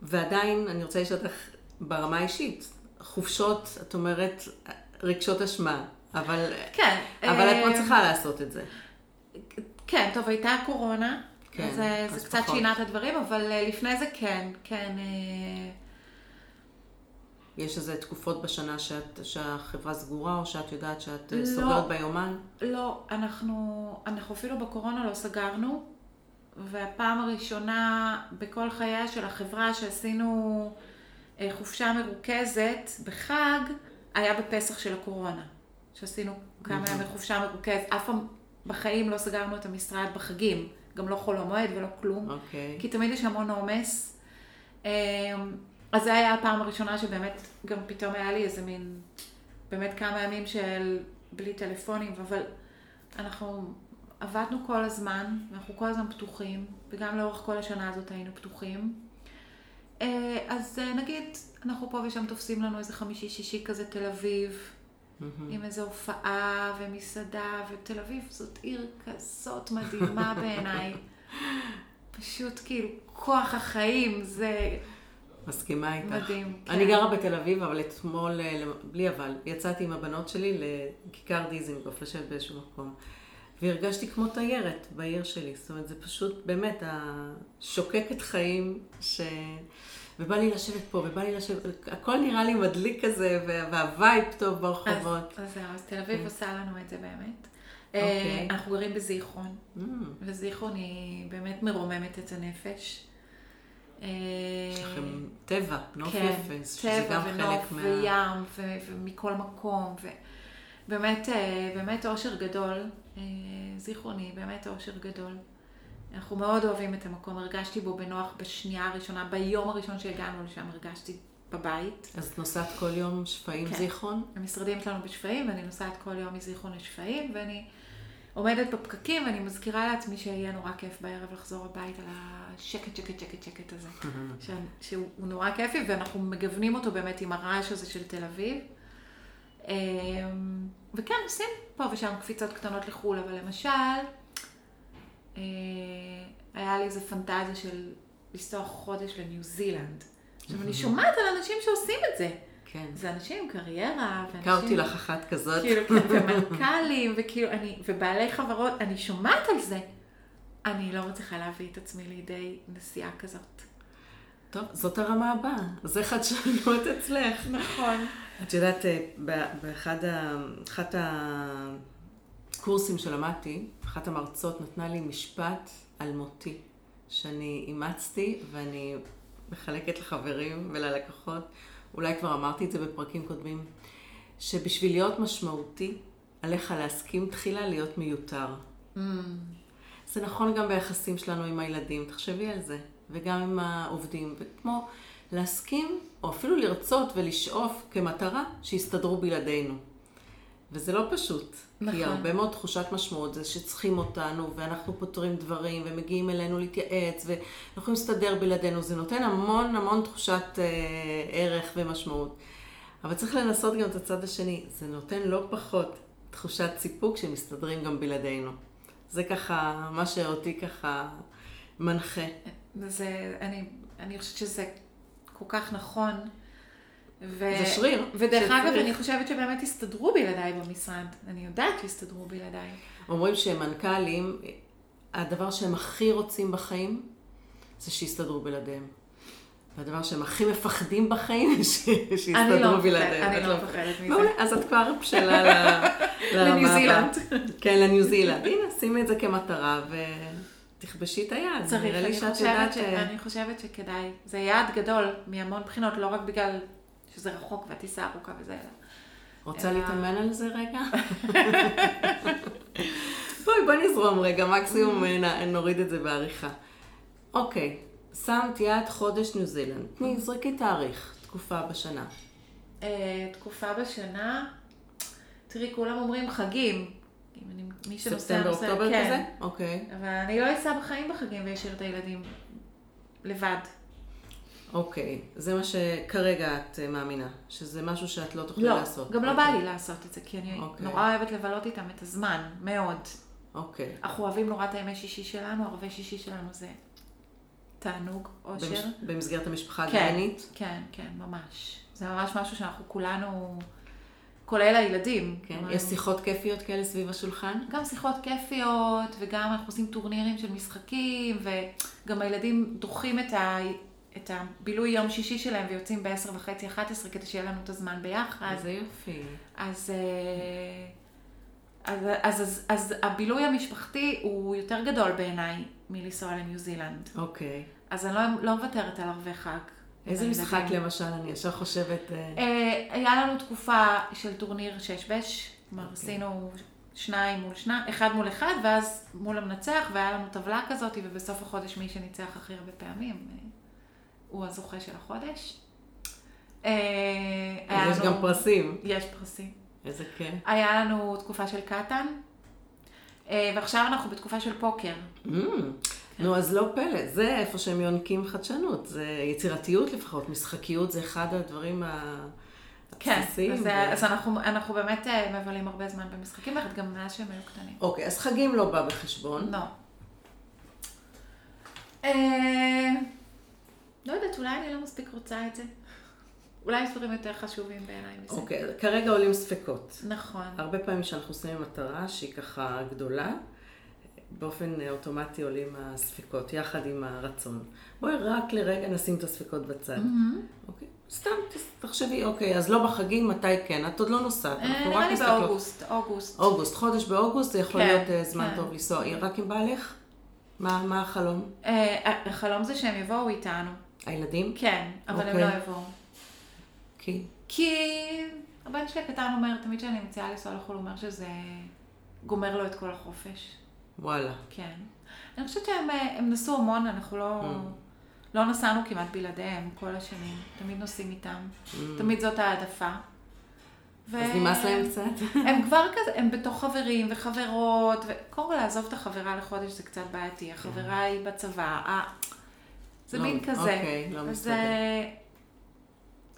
ועדיין, אני רוצה לשאול אותך ברמה האישית, חופשות, את אומרת, רגשות אשמה, אבל, כן. אבל את אה, מצליחה לעשות את זה. כן, טוב, הייתה קורונה. כן, אז אה, אז זה קצת. שינה את הדברים, אבל אה, לפני זה כן, כן. יש איזה תקופות בשנה שאת, שהחברה סגורה, או שאת יודעת שאת אה, לא. סוגרת ביומן? לא, אנחנו, אנחנו אפילו בקורונה לא סגרנו, והפעם הראשונה בכל חייה של החברה שעשינו אה, חופשה מרוכזת בחג, היה בפסח של הקורונה, שעשינו כמה ימי חופשה מרוכזת, אף פעם בחיים לא סגרנו את המשרד בחגים, גם לא חול המועד ולא כלום, אוקיי. כי תמיד יש המון עומס. אז זה היה הפעם הראשונה שבאמת גם פתאום היה לי איזה מין, באמת כמה ימים של בלי טלפונים, אבל אנחנו עבדנו כל הזמן, אנחנו כל הזמן פתוחים, וגם לאורך כל השנה הזאת היינו פתוחים. אה, אז אה, נגיד, אנחנו פה ושם תופסים לנו איזה חמישי-שישי כזה תל אביב, עם איזו הופעה ומסעדה, ותל אביב זאת עיר כזאת מדהימה בעיניי. פשוט כאילו, כוח החיים, זה מסכימה איתך. מדהים. כן. אני גרה בתל אביב, אבל אתמול, אה, בלי אבל, יצאתי עם הבנות שלי לכיכר דיזינגוף, לשבת באיזשהו מקום. והרגשתי כמו תיירת בעיר שלי. זאת אומרת, זה פשוט באמת השוקקת חיים ש... ובא לי לשבת פה, ובא לי לשבת, הכל נראה לי מדליק כזה, וה- והווייב טוב ברחובות. אז זהו, אז תל אביב כן. עושה לנו את זה באמת. אוקיי. אה, אנחנו גרים בזיכרון, Mm, וזיכרון היא באמת מרוממת את הנפש. אה, יש לכם טבע, נוף כן, יפה, שזה טבע גם ונוף חלק מה... וים ו- ומכל מקום, ובאמת אה, באמת אושר גדול. אה, זיכרוני, באמת אושר גדול. אנחנו מאוד אוהבים את המקום, הרגשתי בו בנוח בשנייה הראשונה, ביום הראשון שהגענו לשם הרגשתי בבית. אז את נוסעת כל יום שפיים כן. זיכרון? המשרדים שלנו בשפיים, ואני נוסעת כל יום מזיכרון לשפיים, ואני עומדת בפקקים, ואני מזכירה לעצמי שיהיה נורא כיף בערב לחזור הביתה לשקט, שקט, שקט, שקט הזה. ש... שהוא נורא כיפי, ואנחנו מגוונים אותו באמת עם הרעש הזה של תל אביב. אמ, וכן, עושים פה ושם קפיצות קטנות לחו"ל, אבל למשל, אה, היה לי איזה פנטזיה של לנסוע חודש לניו זילנד. עכשיו, אני שומעת על אנשים שעושים את זה. כן. זה אנשים עם קריירה, ואנשים... הכרתי לך אחת כזאת. כאילו, כן, ומנכ"לים, וכאילו, אני, ובעלי חברות, אני שומעת על זה. אני לא מצליחה להביא את עצמי לידי נסיעה כזאת. טוב, זאת הרמה הבאה. זה חדשנות אצלך. נכון. את יודעת, אה, באחד ה... אחת הקורסים שלמדתי, אחת המרצות נתנה לי משפט אלמותי, שאני אימצתי ואני מחלקת לחברים וללקוחות. אולי כבר אמרתי את זה בפרקים קודמים, שבשביל להיות משמעותי, עליך להסכים תחילה להיות מיותר. Mm, זה נכון גם ביחסים שלנו עם הילדים, תחשבי על זה, וגם עם העובדים, וכמו להסכים, או אפילו לרצות ולשאוף כמטרה, שיסתדרו בלעדינו. וזה לא פשוט, נכון. כי הרבה מאוד תחושת משמעות זה שצריכים אותנו, ואנחנו פותרים דברים, ומגיעים אלינו להתייעץ, ואנחנו יכולים להסתדר בלעדינו. זה נותן המון המון תחושת אה, ערך ומשמעות. אבל צריך לנסות גם את הצד השני. זה נותן לא פחות תחושת סיפוק שמסתדרים גם בלעדינו. זה ככה, מה שאותי ככה מנחה. זה, אני, אני חושבת שזה כל כך נכון. ו... זה שריר ודרך שצריך. אגב, אני חושבת שבאמת הסתדרו בלעדיי במשרד. אני יודעת שהסתדרו בלעדיי. אומרים שמנכ"לים, הדבר שהם הכי רוצים בחיים, זה שיסתדרו בלעדיהם. והדבר שהם הכי מפחדים בחיים, ש- שיסתדרו לא בלעדיהם. אני את לא מפחדת מזה. מעולה, אז את כבר בשלה לרמה לניו. זילנד. כן, לניו זילנד. הנה, שימי את זה כמטרה ותכבשי את היד. צריך, אני חושבת שכדאי. זה יעד גדול מהמון בחינות, לא רק בגלל שזה רחוק והטיסה ארוכה וזה. רוצה אלא- להתאמן על זה רגע? בואי, בואי נזרום רגע, מקסימום אה, נ- נוריד את זה בעריכה. אוקיי, שמת יד חודש ניו זילנד. תני, זרקי תאריך, תקופה בשנה. אה, תקופה בשנה, תראי, כולם אומרים חגים. מי שנוסע, ספטמבר, נוסע, אוקטובר כן. כזה? אוקיי. אבל אני לא אסע בחיים בחגים ואשאיר את הילדים לבד. אוקיי, זה מה שכרגע את אה, מאמינה, שזה משהו שאת לא תוכלי לא, לעשות. גם לא אוקיי. בא לי לעשות את זה, כי אני אוקיי. נורא אוהבת לבלות איתם את הזמן, מאוד. אוקיי. אנחנו אוהבים נורא את הימי שישי שלנו, ערבי שישי שלנו זה תענוג, אושר. במש- במסגרת המשפחה כן, הגרעינית? כן, כן, ממש. זה ממש משהו שאנחנו כולנו, כולל הילדים. כן. כלומר, יש שיחות כיפיות כאלה סביב השולחן? גם שיחות כיפיות, וגם אנחנו עושים טורנירים של משחקים, וגם הילדים דוחים את, ה... את הבילוי יום שישי שלהם ויוצאים ב-10 וחצי, 11, כדי שיהיה לנו את הזמן ביחד. איזה יופי. אז, אה, אז, אז, אז, אז הבילוי המשפחתי הוא יותר גדול בעיניי מלנסוע לניו זילנד. אוקיי. אז אני לא, לא מוותרת על ערבי חג. איזה. משחק למשל? אני ישר חושבת... אה, אה, היה לנו תקופה של טורניר שש בש, כלומר אוקיי. עשינו שניים מול שניים, אחד מול אחד, ואז מול המנצח, והיה לנו טבלה כזאת, ובסוף החודש מי שניצח הכי הרבה פעמים, אה, הוא הזוכה של החודש. אה, יש לנו- גם פרסים. יש פרסים. איזה כיף. היה לנו תקופה של קטן, אה, ועכשיו אנחנו בתקופה של פוקר. Mm, נו, אז לא פלא, זה איפה שהם יונקים חדשנות. זה יצירתיות לפחות, משחקיות זה אחד הדברים ה- כן, הבסיסיים. אז, ו- זה- אז אנחנו, אנחנו באמת אה, מבלים הרבה זמן במשחקים גם מאז שהם היו קטנים. אוקיי, אז חגים לא בא בחשבון. לא. אה, לא יודעת, אולי אני לא מספיק רוצה את זה. אולי יש דברים יותר חשובים בעיניי מזה. אוקיי, כרגע עולים ספקות. נכון. הרבה פעמים כשאנחנו שמים מטרה שהיא ככה גדולה, באופן אוטומטי עולים הספקות, יחד עם הרצון. בואי רק לרגע נשים את הספקות בצד. מהמם. אוקיי? סתם תחשבי, אוקיי, אז לא בחגים, מתי כן? את עוד לא נוסעת, אה, אנחנו נראה רק לי מסתכלות. באוגוסט, אוגוסט. אוגוסט, חודש באוגוסט זה יכול כן, להיות אה, זמן כן. טוב לנסוע. רק עם בעלך? מה מה החלום? אה, החלום זה שהם יבואו איתנו. הילדים? כן, אבל הם אוקיי. לא יבואו. כי? כי הבן שלי הקטן אומר, תמיד כשאני מציעה לנסוע לחו"ל, הוא אומר שזה גומר לו את כל החופש. וואלה. כן. אני חושבת שהם אה, נסעו המון, אנחנו לא, Mm. לא נסענו כמעט בלעדיהם כל השנים. תמיד נוסעים איתם. תמיד זאת העדפה. ו- Mm. אז נמאס להם קצת? הם כבר כזה, הם בתוך חברים וחברות, וקודם כל לעזוב את החברה לחודש זה קצת בעייתי. החברה היא בצבא, זה לא, מין כזה. אוקיי, לא אז, מסתדר. אה,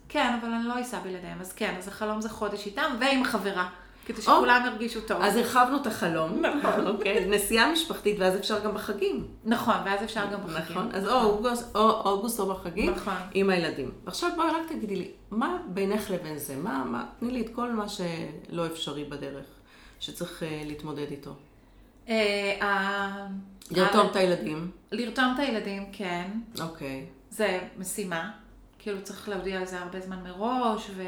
כן, אבל אני לא אסע בלעדיהם. אז כן, אז החלום זה חודש איתם ועם החברה. כדי שכולם ירגישו טוב. אז הרחבנו את החלום. נכון. אוקיי, נסיעה משפחתית, ואז אפשר גם בחגים. נכון, ואז אפשר גם בחגים. נכון, אז או אוגוסט או, אוגוסט או בחגים, נכון. עם הילדים. ועכשיו בואי רק תגידי לי, מה בינך לבין זה? מה, מה, תני לי את כל מה שלא אפשרי בדרך, שצריך uh, להתמודד איתו. אה, לרתום את הילדים, לרתום את הילדים, כן. אוקיי. זה משימה. כאילו צריך להודיע על זה הרבה זמן מראש, ו...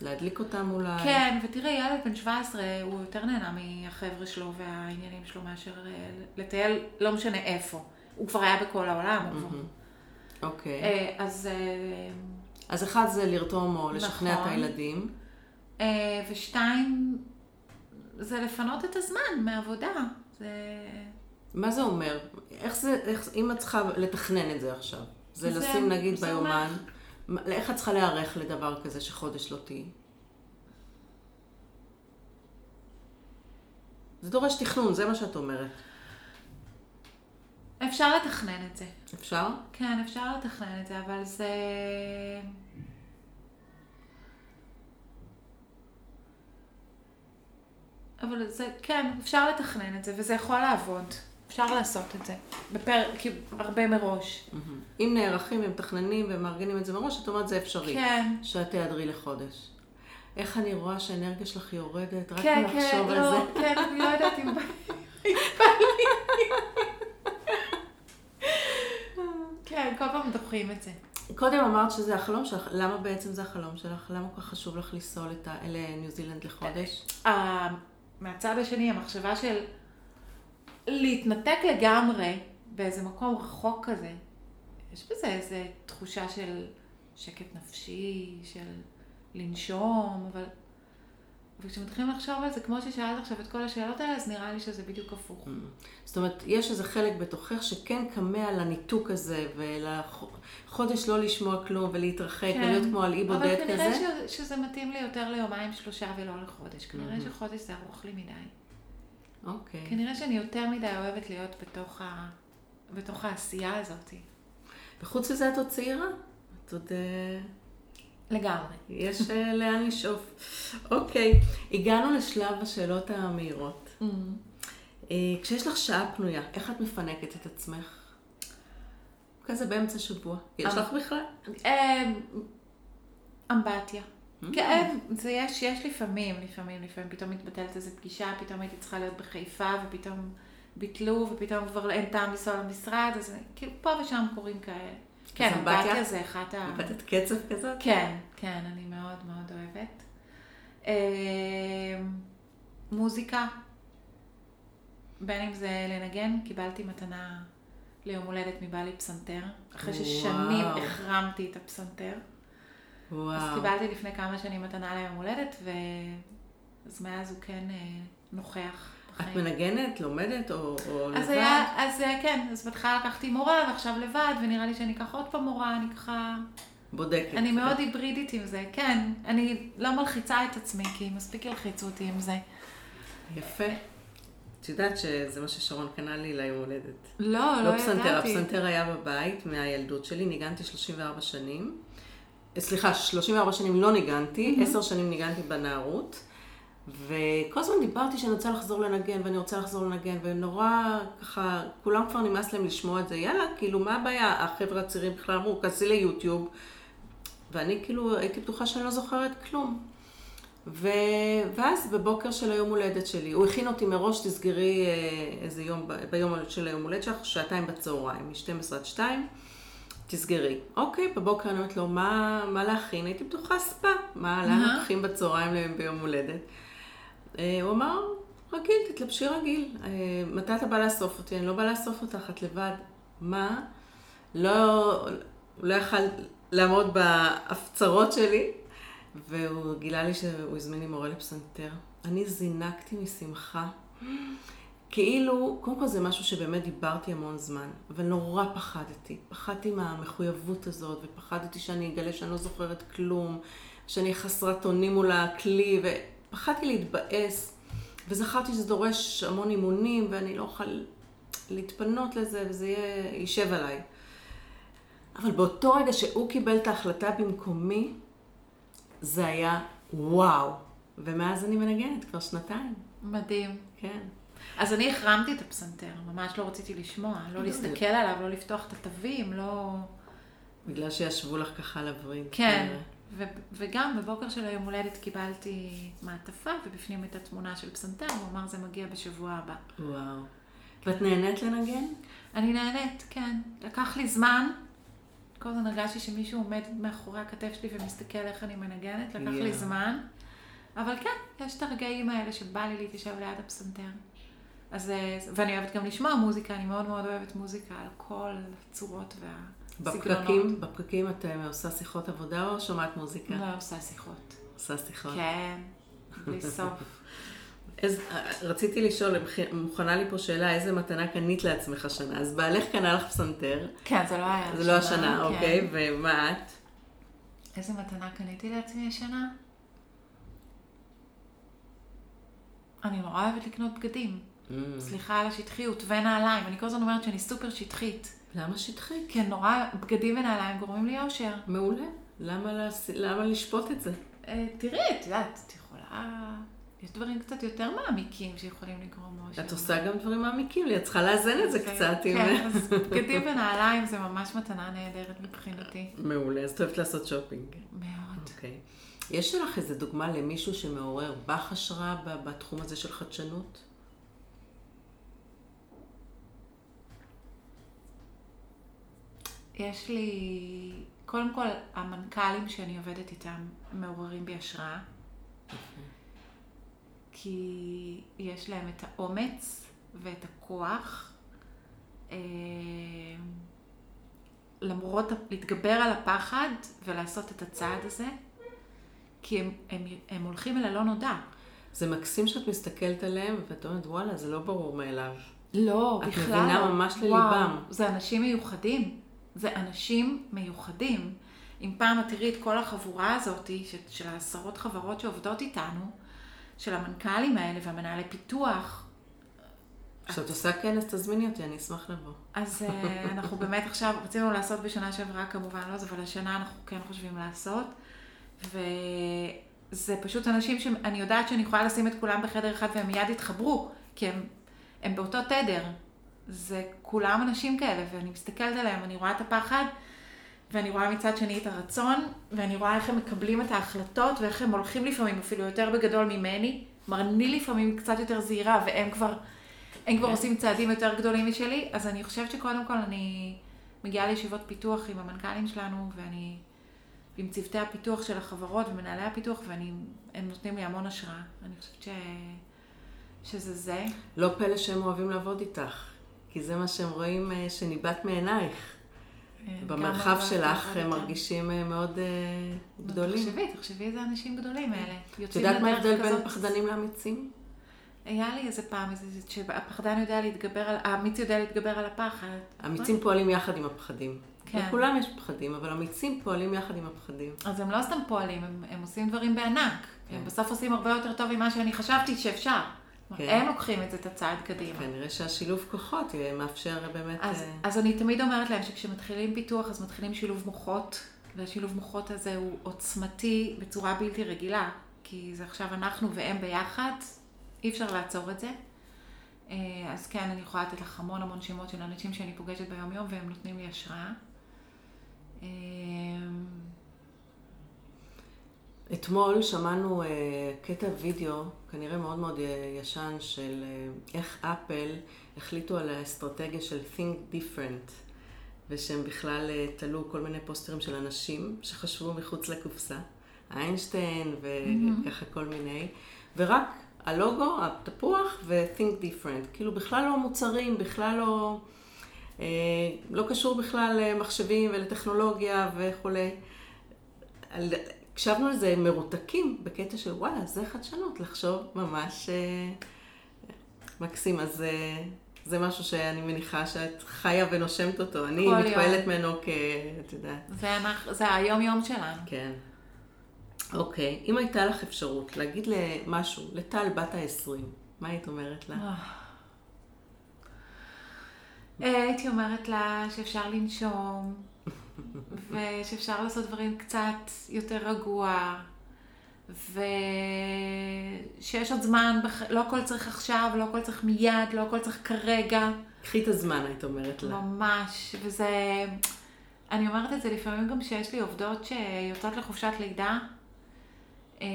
להדליק אותם אולי. כן, ותראי, ילד בן 17, הוא יותר נהנה מהחבר'ה שלו והעניינים שלו מאשר אה, לטייל, לא משנה איפה. הוא כבר היה בכל העולם, הוא כבר... מהמם. אוקיי. אה, אז... אה, אז אחד זה לרתום או לשכנע את נכון. הילדים. אה, ושתיים, זה לפנות את הזמן מהעבודה. זה... מה זה אומר? איך זה, איך, אם את צריכה לתכנן את זה עכשיו, זה, זה- לשים נגיד זה ביומן, מה- איך את צריכה להיערך לדבר כזה שחודש לא תהיי? זה דורש תכנון, זה מה שאת אומרת. אפשר לתכנן את זה. אפשר? כן, אפשר לתכנן את זה, אבל זה... אבל זה, כן, אפשר לתכנן את זה, וזה יכול לעבוד. אפשר לעשות את זה. בפר... כאילו, הרבה מראש. אם נערכים ומתכננים ומארגנים את זה מראש, את אומרת זה אפשרי. כן. שאת תיעדרי לחודש. איך אני רואה שהאנרגיה שלך יורדת, רק כן, כן, מלחשוב על לא, זה. כן, אני לא יודעת אם... כן, כל פעם דוחים את זה. קודם אמרת שזה החלום שלך, למה בעצם זה החלום שלך? למה כל כך חשוב לך לנסוע. לניו זילנד לחודש? מהצד השני, המחשבה של להתנתק לגמרי באיזה מקום רחוק כזה, יש בזה איזו תחושה של שקט נפשי, של לנשום, אבל... וכשמתחילים לחשוב על זה, כמו ששאלת עכשיו את כל השאלות האלה, אז נראה לי שזה בדיוק הפוך. זאת אומרת, יש איזה חלק בתוכך שכן כמה לניתוק הזה, ולחודש לא לשמוע כלום, ולהתרחק, ולהיות כמו על אי בודד כן. אבל כנראה כזה. ש, שזה מתאים לי יותר ליומיים שלושה ולא לחודש. כנראה שחודש זה ארוך לי מדי. אוקיי. כנראה שאני יותר מדי אוהבת להיות בתוך, ה... בתוך העשייה הזאת. וחוץ מזה את עוד צעירה? את עוד... אה, לגמרי. יש אה, לאן לשאוף. אוקיי, הגענו לשלב השאלות המהירות. אה, כשיש לך שעה פנויה, איך את מפנקת את עצמך? כזה באמצע שבוע. יש לך בכלל? אמ, אמבטיה. כן, זה יש, יש לפעמים, לפעמים, לפעמים פתאום מתבטלת איזו פגישה, פתאום הייתי צריכה להיות בחיפה, ופתאום ביטלו, ופתאום כבר אין טעם לנסוע למשרד, אז כאילו פה ושם קורים כאלה. כן, אמבטיה? זה אחת ה... עבדת קצב כזאת? כן, כן, אני מאוד מאוד אוהבת. אמ, מוזיקה, בין אם זה לנגן, קיבלתי מתנה ליום הולדת מבעלי פסנתר, אחרי. ששנים החרמתי את הפסנתר. אז וואו. קיבלתי לפני כמה שנים מתנה ליום הולדת, ו... אז מאז הוא כן אה, נוכח את. מנגנת, לומדת או, או לבד? אז היה, אז כן, אז בהתחלה לקחתי מורה, ועכשיו לבד, ונראה לי שאני אקח עוד פעם מורה, אני ככה... בודקת. אני מאוד היברידית עם זה, כן. אני לא מלחיצה את עצמי, כי מספיק ילחיצו אותי עם זה. יפה. את יודעת שזה מה ששרון קנה לי ליום הולדת. לא, לא לא פסנתר, ידעתי. הפסנתר היה בבית מהילדות שלי, ניגנתי 34 שנים. אה, סליחה, 34 שנים לא ניגנתי, 10 שנים ניגנתי בנערות. וכל הזמן דיברתי שאני רוצה לחזור לנגן, ואני רוצה לחזור לנגן, ונורא ככה, כולם כבר נמאס להם לשמוע את זה, יאללה, כאילו, מה הבעיה? החבר'ה הצעירים בכלל אמרו, כנסי ליוטיוב. ואני כאילו הייתי בטוחה שאני לא זוכרת כלום. ו... ואז בבוקר של היום הולדת שלי, הוא הכין אותי מראש, תסגרי אה, איזה יום, ב- ביום של היום הולדת שלך, שעתיים בצהריים, מ-12 עד 2, תסגרי. אוקיי, בבוקר אני אומרת לו, מה, מה להכין? הייתי בטוחה ספה, מה, לאן. לוקחים בצהריים ביום הולדת? אה, הוא אמר, רגיל, תתלבשי רגיל. אה, מתי אתה בא לאסוף אותי? אני לא בא לאסוף אותך, את לבד. מה? לא, לא יכל לעמוד בהפצרות שלי, והוא גילה לי שהוא הזמין לי מורה לפסנתר. אני זינקתי משמחה. כאילו, קודם כל זה משהו שבאמת דיברתי המון זמן, אבל נורא פחדתי. פחדתי מהמחויבות הזאת, ופחדתי שאני אגלה שאני לא זוכרת כלום, שאני חסרת אונים מול הכלי, ופחדתי להתבאס, וזכרתי שזה דורש המון אימונים, ואני לא אוכל להתפנות לזה, וזה יהיה, יישב עליי. אבל באותו רגע שהוא קיבל את ההחלטה במקומי, זה היה וואו. ומאז אני מנגנת כבר שנתיים, מדהים. כן. אז אני החרמתי את הפסנתר, ממש לא רציתי לשמוע, לא לא, להסתכל עליו, לא לפתוח את התווים, לא... בגלל שישבו לך ככה על הווריד. כן, ו- וגם בבוקר של היום הולדת קיבלתי מעטפה, ובפנים הייתה תמונה של פסנתר, הוא אמר זה מגיע בשבוע הבא. וואו. ואת נהנית לנגן? אני נהנית, כן. לקח לי זמן. כל הזמן הרגשתי שמישהו עומד מאחורי הכתף שלי ומסתכל איך אני מנגנת, לקח לי יואו. זמן. אבל כן, יש את הרגעים האלה שבא לי להתיישב ליד הפסנתר. אז, אה, ואני אוהבת גם לשמוע מוזיקה, אני מאוד מאוד אוהבת מוזיקה על כל הצורות והסגנונות. בפקקים, בפקקים את אה, עושה שיחות עבודה או שומעת מוזיקה? לא עושה שיחות. עושה שיחות. כן, בלי סוף. אז אה, רציתי לשאול, מוכנה לי פה שאלה, איזה מתנה קנית לעצמך השנה? אז בעלך קנה לך פסנתר, כן, זה לא היה זה לא השנה, כן. אוקיי, ומה את? איזה מתנה קניתי לעצמי השנה? אני נורא אוהבת לקנות בגדים. Mm, סליחה על השטחיות, ונעליים. אני כל הזמן אומרת שאני סופר שטחית. למה שטחי? כן, נורא, בגדים ונעליים גורמים לי אושר. מעולה. למה לעש- למה לשפוט את זה? אה, תראי, את יודעת, את יכולה... יש דברים קצת יותר מעמיקים שיכולים לגרום אושר. את עושה גם דברים מעמיקים לי, את צריכה לאזן את זה קצת. כן, אז בגדים ונעליים זה ממש מתנה נהדרת מבחינתי. מעולה, אז את אוהבת לעשות שופינג. מאוד. אוקיי. יש לך איזה דוגמה למישהו שמעורר בך השראה בתחום הזה של חדשנות? יש לי, קודם כל, המנכ"לים שאני עובדת איתם מעוררים בי השראה. כי יש להם את האומץ ואת הכוח, אה, למרות, להתגבר על הפחד ולעשות את הצעד הזה, כי הם, הם, הם הולכים אל הלא נודע. זה מקסים שאת מסתכלת עליהם ואת אומרת, וואלה, זה לא ברור מאליו. לא, את בכלל מבינה לא. ממש וואו, לליבם. זה אנשים מיוחדים. זה אנשים מיוחדים. אם פעם את תראי את כל החבורה הזאת, של, של העשרות חברות שעובדות איתנו, של המנכ"לים האלה והמנהלי פיתוח, כשאת עושה כנס, תזמיני אותי, אני אשמח לבוא. אז אה, אנחנו באמת עכשיו, רצינו לעשות בשנה שעברה כמובן לא, אבל השנה אנחנו כן חושבים לעשות. וזה פשוט אנשים שאני יודעת שאני יכולה לשים את כולם בחדר אחד והם מיד יתחברו, כי הם, הם באותו תדר. זה כולם אנשים כאלה, ואני מסתכלת עליהם, אני רואה את הפחד, ואני רואה מצד שני את הרצון, ואני רואה איך הם מקבלים את ההחלטות, ואיך הם הולכים לפעמים אפילו יותר בגדול ממני. כלומר, אני לפעמים קצת יותר זהירה, והם כבר, הם כבר כן. עושים צעדים יותר גדולים משלי, אז אני חושבת שקודם כל אני מגיעה לישיבות פיתוח עם המנכ"לים שלנו, ואני עם צוותי הפיתוח של החברות ומנהלי הפיתוח, והם נותנים לי המון השראה. אני חושבת ש... שזה זה. לא פלא שהם אוהבים לעבוד איתך. כי זה מה שהם רואים אה, שניבט מעינייך. אה, במרחב שלך. הם מרגישים אה, מאוד אה, גדולים. תחשבי, תחשבי איזה אנשים גדולים האלה. את יודעת מה ההבדל בין כזאת. פחדנים לאמיצים? היה לי איזה פעם, שהפחדן יודע להתגבר על, האמיץ יודע להתגבר על הפחד. אמיצים פועלים יחד עם הפחדים. כן. לכולם יש פחדים, אבל אמיצים פועלים יחד עם הפחדים. אז הם לא סתם פועלים, הם, הם עושים דברים בענק. כן. הם בסוף עושים הרבה יותר טוב ממה שאני חשבתי שאפשר. כן. הם לוקחים את זה את הצעד קדימה. כנראה שהשילוב כוחות אה, מאפשר באמת... אז, אה, אז אני תמיד אומרת להם שכשמתחילים פיתוח, אז מתחילים שילוב מוחות, והשילוב מוחות הזה הוא עוצמתי בצורה בלתי רגילה, כי זה עכשיו אנחנו והם ביחד, אי אפשר לעצור את זה. אה, אז כן, אני יכולה לתת לך המון המון שמות של אנשים שאני פוגשת ביום יום, והם נותנים לי השראה. אתמול שמענו uh, קטע וידאו, כנראה מאוד מאוד ישן, של uh, איך אפל החליטו על האסטרטגיה של Think Different, ושהם בכלל uh, תלו כל מיני פוסטרים של אנשים שחשבו מחוץ לקופסה, איינשטיין וככה כל מיני, ורק הלוגו, התפוח ו-Think Different, כאילו בכלל לא מוצרים, בכלל לא, uh, לא קשור בכלל למחשבים ולטכנולוגיה וכולי. הקשבנו לזה מרותקים בקטע של וואלה, זה חדשנות, לחשוב ממש אה, מקסים. אז אה, זה משהו שאני מניחה שאת חיה ונושמת אותו. אני מתפעלת ממנו כ... את יודעת. זה, אנחנו, זה היום-יום שלנו. כן. אוקיי, אם הייתה לך אפשרות להגיד למשהו, לטל בת ה-20, מה היית אומרת לה? אה, הייתי אומרת לה שאפשר לנשום, ושאפשר לעשות דברים קצת יותר רגוע, ושיש עוד זמן, בח... לא הכל צריך עכשיו, לא הכל צריך מיד, לא הכל צריך כרגע, קחי את הזמן, היית אומרת לה. ממש, וזה... אני אומרת את זה לפעמים גם שיש לי עובדות שיוצאות לחופשת לידה, אה,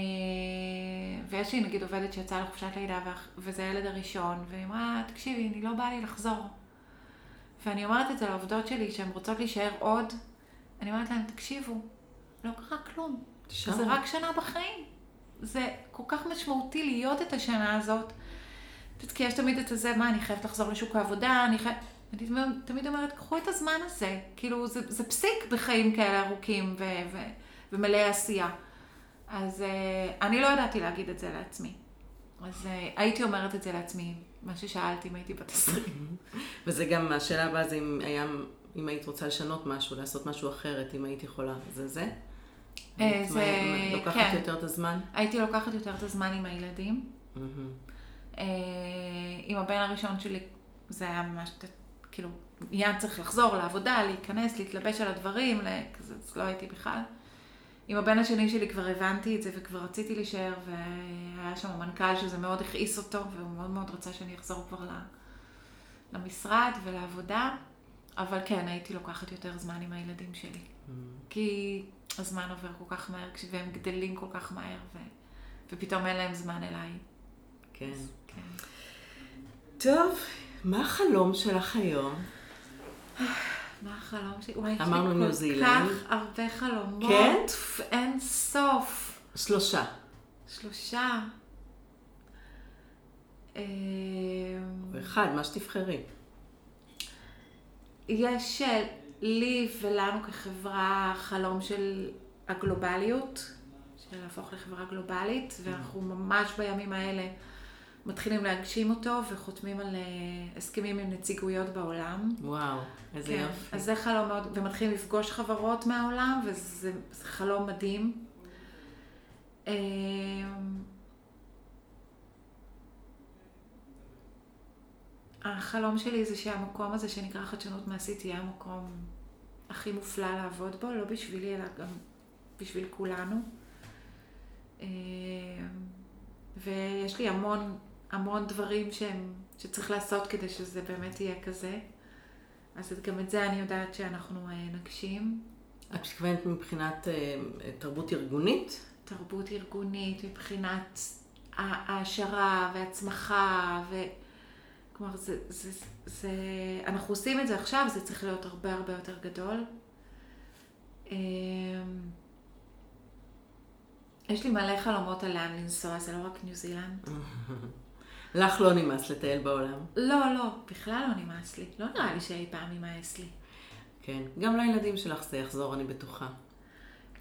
ויש לי נגיד עובדת שיצאה לחופשת לידה וזה הילד הראשון, והיא אמרה, תקשיבי, אני לא בא לי לחזור. ואני אומרת את זה לעובדות שלי שהן רוצות להישאר עוד, אני אומרת להן, תקשיבו, לא קרה כלום. תשארו. זה רק שנה בחיים. זה כל כך משמעותי להיות את השנה הזאת. כי יש תמיד את הזה, מה, אני חייבת לחזור לשוק העבודה, אני חייבת... אני תמיד- תמיד אומרת, קחו את הזמן הזה. כאילו, זה, זה פסיק בחיים כאלה ארוכים ו- ו- ומלאי עשייה. אז uh, אני לא ידעתי להגיד את זה לעצמי. אז uh, הייתי אומרת את זה לעצמי, מה ששאלתי אם הייתי בת 20. וזה גם, השאלה הבאה זה אם היה, אם היית רוצה לשנות משהו, לעשות משהו אחרת, אם היית יכולה. זה זה? אה, היית זה- מה- לוקחת כן. יותר את הזמן? הייתי לוקחת יותר את הזמן עם הילדים. אה, עם הבן הראשון שלי זה היה ממש, כאילו, מיד צריך לחזור לעבודה, להיכנס, להתלבש על הדברים, כזה, אז לא הייתי בכלל. עם הבן השני שלי כבר הבנתי את זה וכבר רציתי להישאר, והיה שם מנכ"ל שזה מאוד הכעיס אותו, והוא מאוד מאוד רצה שאני אחזור כבר למשרד ולעבודה, אבל כן, הייתי לוקחת יותר זמן עם הילדים שלי. כי הזמן עובר כל כך מהר, והם גדלים כל כך מהר, ו... ופתאום אין להם זמן אליי. כן. כן. טוב, מה החלום שלך היום? מה החלום שלי? וואי, אמרנו ניו לי כל זילנד. כך הרבה חלומות. כן? אין סוף. שלושה. שלושה. או אחד, מה שתבחרי. יש אה, לי ולנו כחברה חלום של הגלובליות, של להפוך לחברה גלובלית, ואנחנו ממש בימים האלה מתחילים להגשים אותו וחותמים על אה, הסכמים עם נציגויות בעולם. וואו, איזה כן, יופי. אז זה חלום מאוד, ומתחילים לפגוש חברות מהעולם, וזה זה חלום מדהים. החלום שלי זה שהמקום הזה שנקרא חדשנות מעשית יהיה המקום הכי מופלא לעבוד בו, לא בשבילי, אלא גם בשביל כולנו. אמ, ויש לי המון, המון דברים שהם, שצריך לעשות כדי שזה באמת יהיה כזה. אז גם את זה אני יודעת שאנחנו אה, נגשים. את מתכוונת מבחינת אה, תרבות ארגונית? תרבות ארגונית מבחינת העשרה והצמחה, ו... כלומר, זה, זה, זה, אנחנו עושים את זה עכשיו, זה צריך להיות הרבה הרבה יותר גדול. אמ, יש לי מלא חלומות על לאן לנסוע, זה לא רק ניו זילנד. לך לא נמאס לטייל בעולם. לא, לא, בכלל לא נמאס לי. לא נראה לי שאי פעם יימאס לי. כן, גם לילדים שלך זה יחזור, אני בטוחה.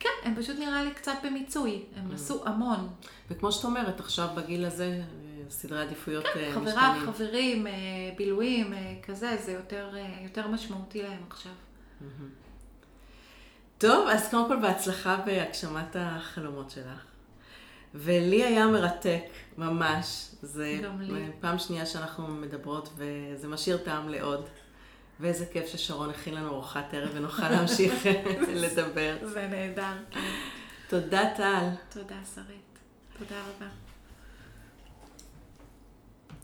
כן, הם פשוט נראה לי קצת במיצוי. הם Mm. עשו המון. וכמו שאת אומרת, עכשיו בגיל הזה, סדרי עדיפויות כן, אה, חברה, משתנים. חברים, אה, בילויים, אה, כזה, זה יותר, יותר משמעותי להם עכשיו. טוב, אז קודם כל בהצלחה בהגשמת החלומות שלך. ולי היה מרתק, ממש. זה. פעם שנייה שאנחנו מדברות, וזה משאיר טעם לעוד. ואיזה כיף ששרון הכין לנו ארוחת ערב ונוכל להמשיך לדבר. זה נהדר. תודה, טל. תודה, שרית. תודה רבה.